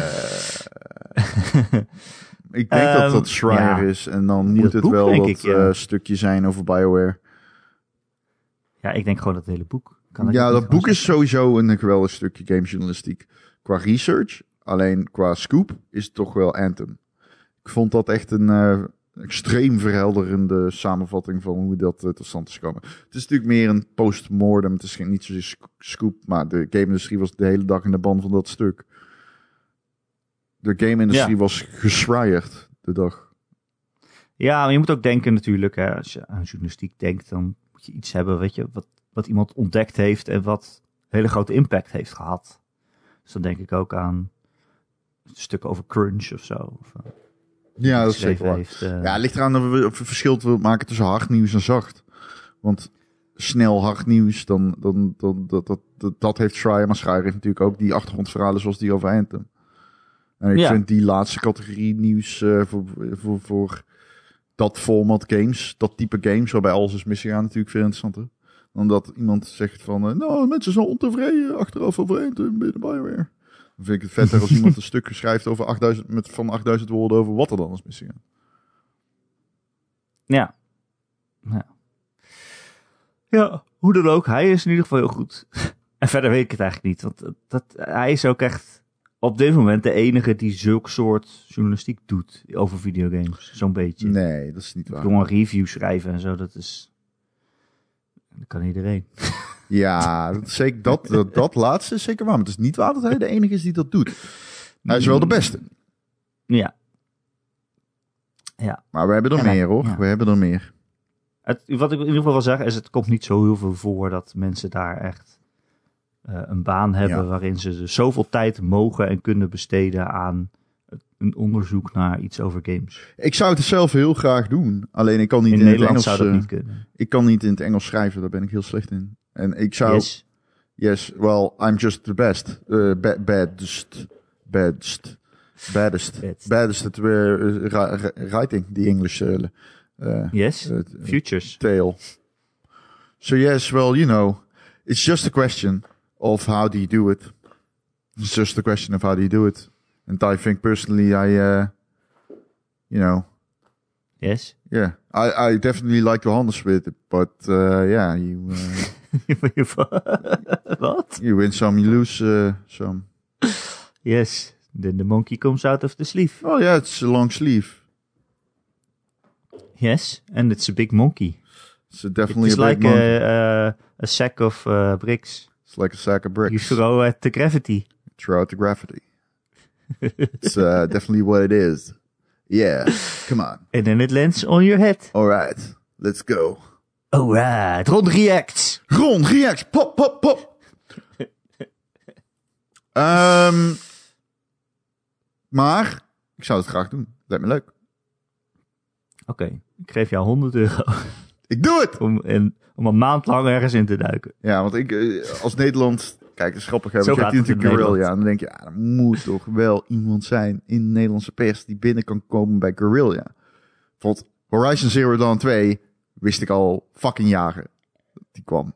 B: Ik denk dat
A: Ehm,
B: dat Schreier
A: ja.
B: is. En dan moet het
A: boek,
B: wel dat
A: ik, ja.
B: stukje zijn over Bioware.
A: Ja, ik denk gewoon dat het hele boek. Kan
B: ja, dat boek is
A: zeggen.
B: sowieso een geweldig stukje gamejournalistiek. Qua research, alleen qua scoop, is het toch wel Anthem. Ik vond dat echt een extreem verhelderende samenvatting van hoe dat eh, tot stand is gekomen. Het is natuurlijk meer een postmortem. Het is geen, niet zozeer sc- scoop, maar de game-industrie was de hele dag in de ban van dat stuk. De game-industrie
A: Ja.
B: was geschrierd de dag.
A: Ja, maar je moet ook denken natuurlijk, hè, als je aan journalistiek denkt, dan moet je iets hebben, weet je, wat, wat iemand ontdekt heeft en wat hele grote impact heeft gehad. Dus dan denk ik ook aan stukken over crunch of zo. Of, eh,
B: Ja, dat is zeker waar.
A: heeft, eh,
B: Ja, het ligt eraan dat we verschil maken tussen hard nieuws en zacht. Want snel hard nieuws, dan, dan, dan, dat, dat, dat, dat heeft Schreier. Maar Schreier heeft natuurlijk ook die achtergrondverhalen zoals die over Anthem. En ik
A: Ja.
B: vind die laatste categorie nieuws eh, voor, voor, voor dat format games, dat type games, waarbij alles is misgegaan, natuurlijk veel interessanter. Dan dat iemand zegt van, eh, nou, mensen zijn ontevreden achteraf over Anthem binnen Bioware. Dan vind ik het vetter als iemand een stuk schrijft over 8000, met van 8000 woorden over wat er dan is misgegaan.
A: Ja. ja. Ja, hoe dan ook, hij is in ieder geval heel goed. en verder weet ik het eigenlijk niet, want dat, dat, hij is ook echt op dit moment de enige die zulk soort journalistiek doet over videogames. Zo'n beetje.
B: Nee, dat is niet waar.
A: Gewoon reviews schrijven en zo, dat is... Dat kan iedereen.
B: Ja, dat, zeker, dat, dat, dat laatste is zeker waar. Maar het is niet waar dat hij de enige is die dat doet. Hij is wel de beste.
A: Ja.
B: Maar we hebben er
A: En hij-
B: meer hoor.
A: ja.
B: We hebben er meer.
A: Het, wat ik in ieder geval wil zeggen is, het komt niet zo heel veel voor dat mensen daar echt eh, een baan hebben
B: Ja.
A: waarin ze dus zoveel tijd mogen en kunnen besteden aan een onderzoek naar iets over games.
B: Ik zou het zelf heel graag doen. Alleen ik kan niet
A: In,
B: in, het Engels.
A: zou dat
B: eh,
A: niet kunnen.
B: ik kan niet in het Engels schrijven. Daar ben ik heel slecht in. En ik zou. Yes,
A: Yes.
B: well, I'm just the best. Uh, ba- baddest. Baddest. Baddest.
A: Best.
B: Baddest writing the English uh, uh,
A: Yes. Futures.
B: tale. So yes, well, you know, it's just a question of how do you do it. It's just a question of how do you do it. And I think personally, I, uh, you know,
A: Yes.
B: yeah, I, I definitely like Johannes with it, but uh, yeah, you uh,
A: Wat?
B: you win some, you lose uh, some.
A: Yes. Then the monkey comes out of the sleeve.
B: Oh yeah, it's a long sleeve.
A: Yes. And it's a big monkey.
B: It's a definitely
A: It's
B: a big
A: like
B: monkey.
A: a, a, a sack of uh, bricks.
B: It's like a sack of bricks.
A: You throw at the gravity.
B: Throw at the gravity. it's uh, definitely what it is. Yeah, come on.
A: And then it lands on your head.
B: All right, let's go.
A: Alright, Ron reacts.
B: Ron, react. Pop, pop, pop. Ehm, maar ik zou het graag doen. Lijkt me leuk.
A: Oké, ik geef jou 100 euro
B: Ik doe het!
A: om, om een maand lang ergens in te duiken.
B: Ja, want ik eh, als Nederland... Kijk, dat is grappig. Hè?
A: Zo gaat het in
B: Guerrilla. En dan denk je, ja, er moet toch wel iemand zijn in de Nederlandse pers... die binnen kan komen bij Guerrilla. Bijvoorbeeld Horizon Zero Dawn 2 wist ik al fucking jaren dat die kwam.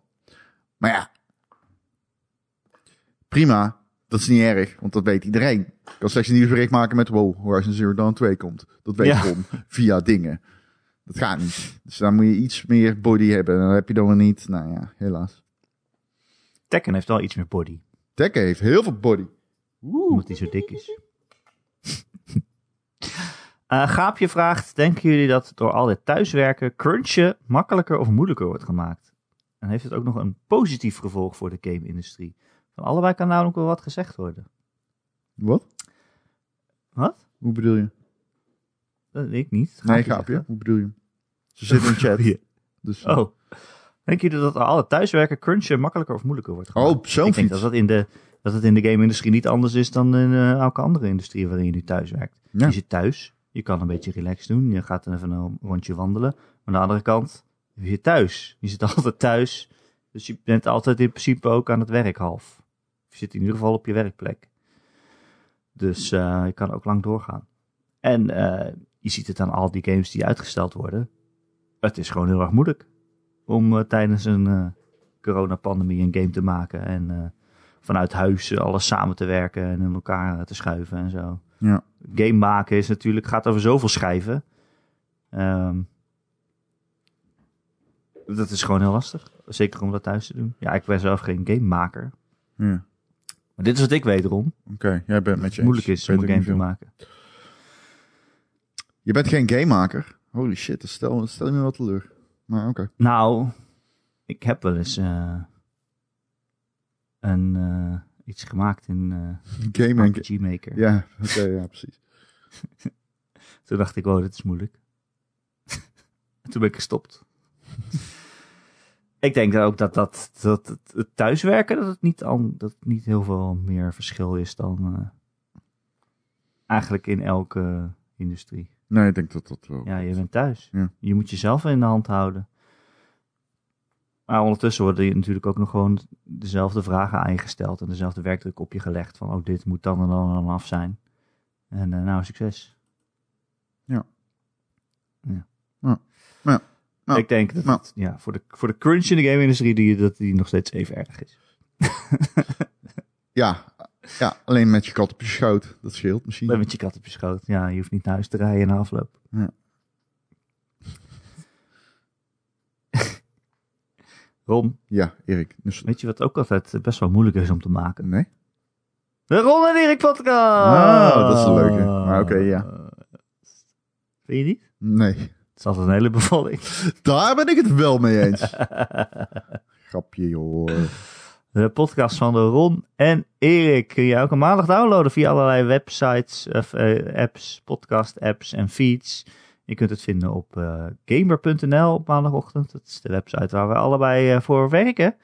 B: Maar ja, prima. Dat is niet erg, want dat weet iedereen. Ik kan slechts een nieuwsbericht maken met... wow, Horizon Zero Dawn 2 komt. Dat weet
A: Ja.
B: gewoon via dingen. Dat gaat niet. Dus dan moet je iets meer body hebben. En dat heb je dan weer niet. Nou ja, helaas.
A: Tekken heeft wel iets meer body,
B: Tekken heeft heel veel body.
A: omdat hij zo dik is. Eh, Gaapje vraagt, denken jullie dat door al dit thuiswerken crunchen makkelijker of moeilijker wordt gemaakt? En heeft het ook nog een positief gevolg voor de game-industrie? Van allebei kan namelijk wel wat gezegd worden.
B: Wat?
A: Wat?
B: Hoe bedoel je?
A: Dat weet ik niet.
B: Nee,
A: Gaapje
B: gaapje.
A: zegt
B: Hoe bedoel je? Ze zitten in chat.
A: Ja.
B: Dus,
A: Oh. Denken jullie dat door alle thuiswerken crunchen makkelijker of moeilijker wordt gemaakt?
B: oh, zo'n
A: ik denk dat, dat, in de, dat het in de game-industrie niet anders is dan in eh, elke andere industrie waarin je nu thuis werkt.
B: Ja.
A: Je zit thuis, je kan een beetje relaxed doen, je gaat even een rondje wandelen. Maar aan de andere kant, je zit thuis. Je zit altijd thuis, dus je bent altijd in principe ook aan het werk half. Je zit in ieder geval op je werkplek. Dus eh, je kan ook lang doorgaan. En eh, je ziet het aan al die games die uitgesteld worden. Het is gewoon heel erg moeilijk om eh, tijdens een coronapandemie een game te maken. En vanuit huis alles samen te werken en in elkaar te schuiven en zo.
B: Ja.
A: Game maken is natuurlijk, gaat over zoveel schrijven. Ehm, dat is gewoon heel lastig. Zeker om dat thuis te doen. Ja, ik ben zelf geen gamemaker.
B: Ja.
A: Maar dit is wat ik weet, Ron.
B: Oké, jij bent met je
A: Het moeilijk is om een game te maken.
B: Je bent geen gamemaker? Holy shit, dat stel, dat stel je me wel teleur. Maar oké.
A: Nou, ik heb wel eens eh, een, eh, iets gemaakt in eh
B: Game.
A: RPG Maker.
B: Ja, oké, ja, precies.
A: Toen dacht ik, oh, dit is moeilijk. en toen ben ik gestopt. ik denk ook dat, dat, dat het, thuiswerken, dat het, niet al, dat het niet heel veel meer verschil is dan eh, eigenlijk in elke industrie.
B: Nee, ik denk dat dat wel...
A: Ja, je bent thuis.
B: Ja.
A: Je moet jezelf in de hand houden. Maar ondertussen worden je natuurlijk ook nog gewoon dezelfde vragen aangesteld en dezelfde werkdruk op je gelegd. Van, oh, dit moet dan en dan en dan af zijn. En eh, nou, succes.
B: Ja.
A: Ja.
B: Ja. Ja. Ja.
A: Ik denk dat het, ja, voor, de, voor de crunch in de game-industrie die, dat die nog steeds even erg is.
B: Ja, ja, alleen met je kat op je schoot. Dat scheelt misschien.
A: Met je kat op je schoot. Ja, je hoeft niet naar huis te rijden na afloop.
B: Ja.
A: Ron,
B: Ja, Erik. Dus,
A: weet je wat ook altijd best wel moeilijk is om te maken?
B: nee?
A: De Ron en Erik podcast!
B: Ah, dat is een leuke. Maar oké, ja.
A: Vind je niet?
B: Nee.
A: Het is altijd een hele bevalling.
B: Daar ben ik het wel mee eens. Grapje, joh.
A: De podcast van de Ron en Erik kun je elke maandag downloaden via allerlei websites, of, eh, apps, podcast apps en feeds. Je kunt het vinden op eh, gamer.nl op maandagochtend. Dat is de website waar we allebei eh, voor werken.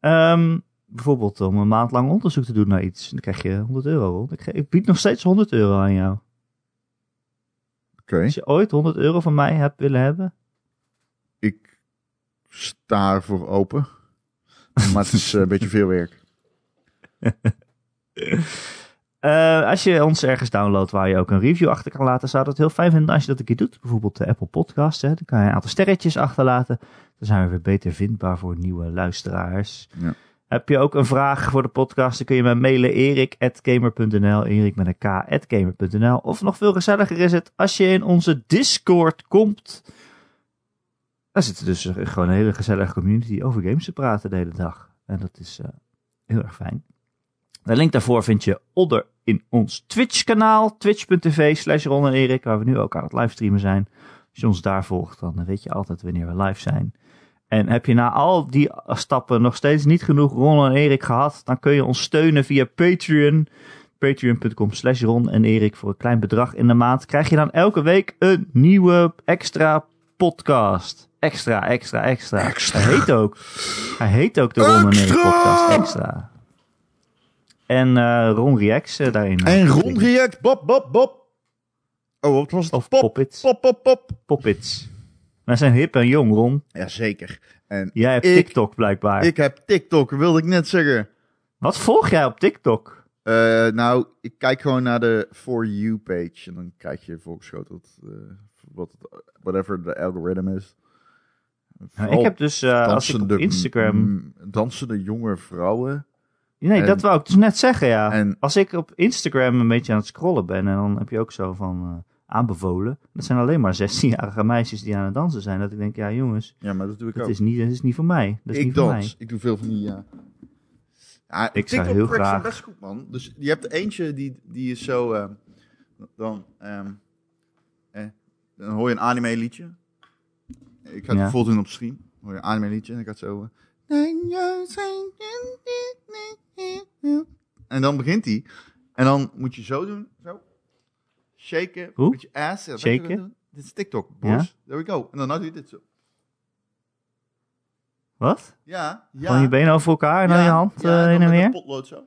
A: Ehm, bijvoorbeeld om een maand lang onderzoek te doen naar iets. Dan krijg je 100 euro. Ik, bied nog steeds 100 euro aan jou.
B: Oké.
A: Als je ooit 100 euro van mij hebt willen hebben,
B: Ik sta ervoor open. Maar het is eh, een beetje veel werk.
A: Eh, als je ons ergens downloadt waar je ook een review achter kan laten, zou dat heel fijn vinden als je dat een keer doet. Bijvoorbeeld de Apple Podcast. Hè. Dan kan je een aantal sterretjes achterlaten. Dan zijn we weer beter vindbaar voor nieuwe luisteraars.
B: Ja.
A: Heb je ook een vraag voor de podcast, dan kun je mij mailen erik.gamer.nl, erik met een k.gamer.nl. Of nog veel gezelliger is het als je in onze Discord komt. Daar zit dus gewoon een hele gezellige community over games te praten de hele dag. En dat is eh, heel erg fijn. De link daarvoor vind je onder in ons Twitch-kanaal, twitch.tv slash Ron en Erik, waar we nu ook aan het livestreamen zijn. Als je ons daar volgt, dan weet je altijd wanneer we live zijn. En heb je na al die stappen nog steeds niet genoeg Ron en Erik gehad, dan kun je ons steunen via Patreon. Patreon.com slash Ron en Erik voor een klein bedrag in de maand. Krijg je dan elke week een nieuwe extra podcast. Extra, extra, extra.
B: Extra.
A: Hij heet ook, hij heet ook de Ron en Erik podcast Extra. En eh, Ron Reacts eh, daarin.
B: En Ron react. Bob, Bob, Bob. Oh, wat was het?
A: Of
B: pop,
A: Poppits.
B: pop, pop, pop.
A: Poppits. Wij zijn hip en jong, Ron.
B: Jazeker. En
A: Jij hebt
B: Ik-
A: TikTok blijkbaar.
B: ik heb TikTok, wilde ik net zeggen.
A: Wat volg jij op TikTok?
B: Eh, nou, ik kijk gewoon naar de For You page. En dan krijg je voorgeschoteld eh, wat whatever de algoritme is.
A: Nou, ik heb dus, eh, als ik op Instagram...
B: dansende jonge vrouwen.
A: Nee,
B: en-
A: dat wou ik dus net zeggen, ja.
B: En
A: Als ik op Instagram een beetje aan het scrollen ben... en dan heb je ook zo van eh, aanbevolen... dat zijn alleen maar 16-jarige meisjes die aan het dansen zijn. Dat ik denk, ja jongens,
B: ja, maar dat doe ik
A: dat
B: ook.
A: is niet, dat is niet voor mij. Dat is
B: ik
A: niet voor
B: dans.
A: mij.
B: Ik doe veel van die, ja. ja
A: Ik zou heel graag-
B: best goed, man. Dus je hebt eentje die, die is zo... eh, dan, ehm, eh, dan hoor je een anime liedje. Ik ga het
A: Ja.
B: bijvoorbeeld doen op stream. Hoor je een anime liedje en dan gaat het zo... eh, En dan begint hij. En dan moet je zo doen. Zo. Shaken.
A: Hoe?
B: Met je ass. Ja,
A: Shaken?
B: Dit is TikTok, boys. There we go. En dan doe je dit zo.
A: Wat?
B: Ja, ja.
A: Gewoon je benen over elkaar en dan je hand
B: ja,
A: eh,
B: dan
A: heen en
B: met
A: weer?
B: een potlood zo.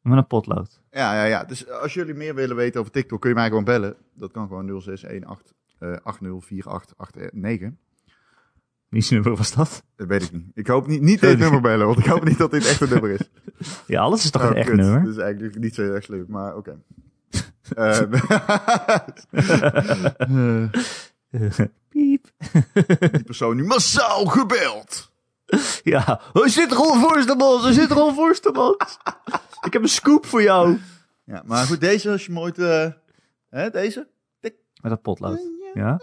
A: Met een potlood.
B: Ja, ja, ja. Dus als jullie meer willen weten over TikTok, kun je mij gewoon bellen. Dat kan gewoon 0618 eh 804889.
A: Wie zijn nummer was dat?
B: Dat weet ik niet. Ik hoop niet, niet dit nummer bellen, want ik hoop niet dat dit echt een nummer is.
A: Ja, alles is toch
B: Oh,
A: een echt
B: kut.
A: nummer?
B: Dat is eigenlijk niet zo erg leuk, maar oké. Eh,
A: Piep.
B: die persoon nu massaal gebeld.
A: Ja, zit er al voorstemans, hij zit er al voorstemans. Ik heb een scoop voor jou.
B: Ja, maar goed, deze als je hem ooit... eh, hè, deze?
A: Met dat potlood. Ja?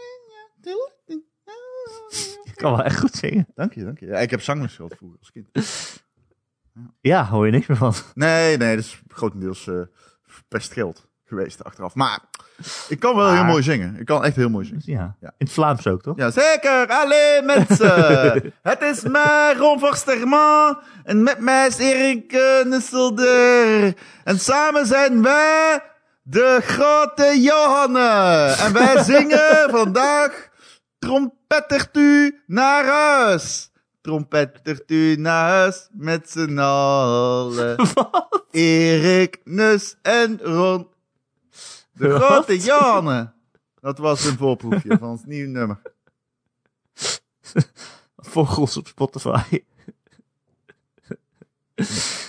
A: Ik kan wel echt goed zingen.
B: Dank je, dank je. Ja, ik heb zangles gehad vroeger als kind.
A: Ja, hoor je niks meer van.
B: Nee, nee, dat is grotendeels eh verpest geld geweest achteraf. Maar ik kan wel heel mooi zingen. Ik kan echt heel mooi zingen.
A: Ja.
B: Ja.
A: In het Vlaams ook, toch?
B: Ja, zeker. Allee, mensen. het is mij, Ron Versterman. En met mij is Erik uh, Nusselder. En samen zijn wij de grote Johanne. En wij zingen vandaag Trompettert u naar huis. Trompettert u naar huis met z'n allen. Erik, Nus en Ron. De
A: Wat?
B: grote Johanne. Dat was een voorproefje van ons nieuwe nummer.
A: Vogels op Spotify.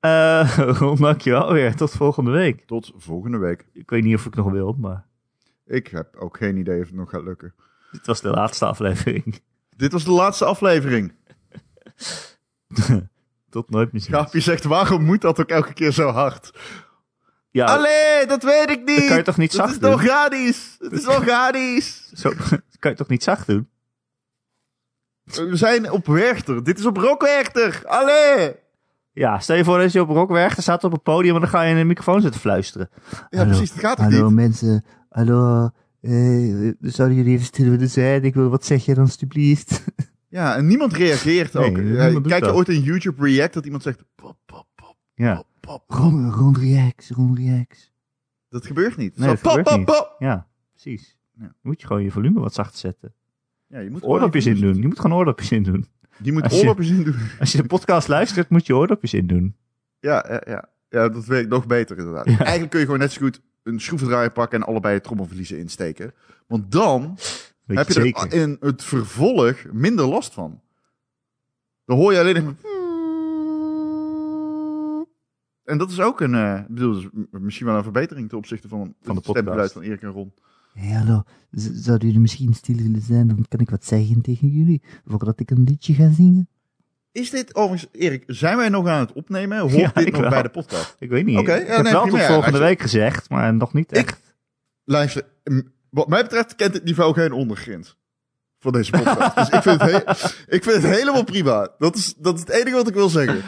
A: Eh Ron, dankjewel weer. Tot volgende week.
B: Tot volgende week.
A: Ik weet niet of ik nog wil, maar
B: Ik heb ook geen idee of het nog gaat lukken.
A: Dit was de laatste aflevering.
B: Dit was de laatste aflevering.
A: Tot nooit misschien.
B: Gaapje zegt, waarom moet dat ook elke keer zo hard?
A: Ja,
B: Allee, dat weet ik niet.
A: Dat kan je toch niet
B: Het
A: zacht
B: is
A: doen?
B: organisch. Het is organisch.
A: zo, kan je toch niet zacht doen?
B: We zijn op Werchter. Dit is op Rockwerchter. Allee.
A: Ja, stel je voor dat je op rock werkt en staat op een podium en dan ga je in een microfoon zitten fluisteren.
B: Ja,
A: Hallo.
B: precies. Dat gaat toch
A: Hallo
B: niet?
A: mensen, hallo, eh, zouden jullie even stil willen zijn? Ik wil wat zeggen alstublieft.
B: Ja, en niemand reageert
A: Nee,
B: ook.
A: niemand
B: Ja,
A: doet
B: Kijk je
A: dat.
B: ooit in YouTube React dat iemand zegt... Pop, pop, pop,
A: Ja,
B: pop, pop.
A: Ron, Ron Reacts, Ron Reacts.
B: Dat gebeurt niet.
A: Nee,
B: Zo,
A: dat
B: pop,
A: gebeurt
B: pop,
A: niet.
B: pop.
A: Ja, precies.
B: Ja.
A: Dan moet je gewoon je volume wat zacht zetten.
B: Ja, je moet
A: Oordopjes in doen. Je moet gewoon oordopjes in doen.
B: Je moet
A: Als
B: oordopjes in doen.
A: Als je de podcast luistert, moet je oordopjes in doen.
B: Ja, ja, ja. ja, dat werkt nog beter inderdaad.
A: Ja.
B: Eigenlijk kun je gewoon net zo goed een schroevendraaier pakken en allebei het trommelverliezen insteken. Want dan
A: Weet
B: heb
A: je zeker.
B: er in het vervolg minder last van. Dan hoor je alleen nog. En dat is ook een, eh, ik bedoel, m- misschien wel een verbetering ten opzichte van,
A: Van de
B: het stemgeluid van Erik en Ron.
C: Hey, hallo, Z- zouden jullie misschien stil willen zijn? Dan kan ik wat zeggen tegen jullie, voordat ik een liedje ga zingen.
B: Is dit overigens, Erik, zijn wij nog aan het opnemen? Hoort
A: Ja,
B: dit
A: ik
B: nog
A: wel.
B: bij de podcast?
A: Ik weet niet.
B: Oké, ja,
A: ik heb
B: nee,
A: wel
B: prima,
A: tot
B: ja,
A: volgende week gezegd, maar nog niet
B: Ik-
A: echt.
B: Luister, m- wat mij betreft kent het niveau geen ondergrens. Voor deze podcast. dus ik vind, het he- ik vind het helemaal prima. Dat is, dat is het enige wat ik wil zeggen.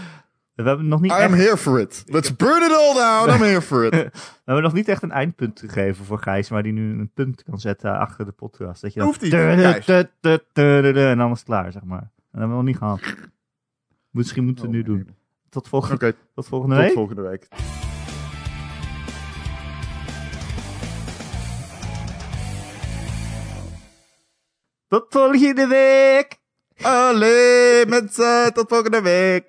A: We hebben nog niet,
B: I'm
A: echt,
B: here for it. Let's burn it all down. I'm here for it.
A: we hebben nog niet echt een eindpunt gegeven voor Gijs, waar die nu een punt kan zetten achter de podcast. Dat je dan...
B: Hoeft niet,
A: En dan is het klaar, zeg maar. Dat hebben we nog niet gehad. Misschien moeten we
B: Oh,
A: nu
B: mijn
A: doen. Tot volgende, tot volgende
B: tot
A: week.
B: volgende week.
A: Tot volgende week.
B: Allee, mensen, tot volgende week.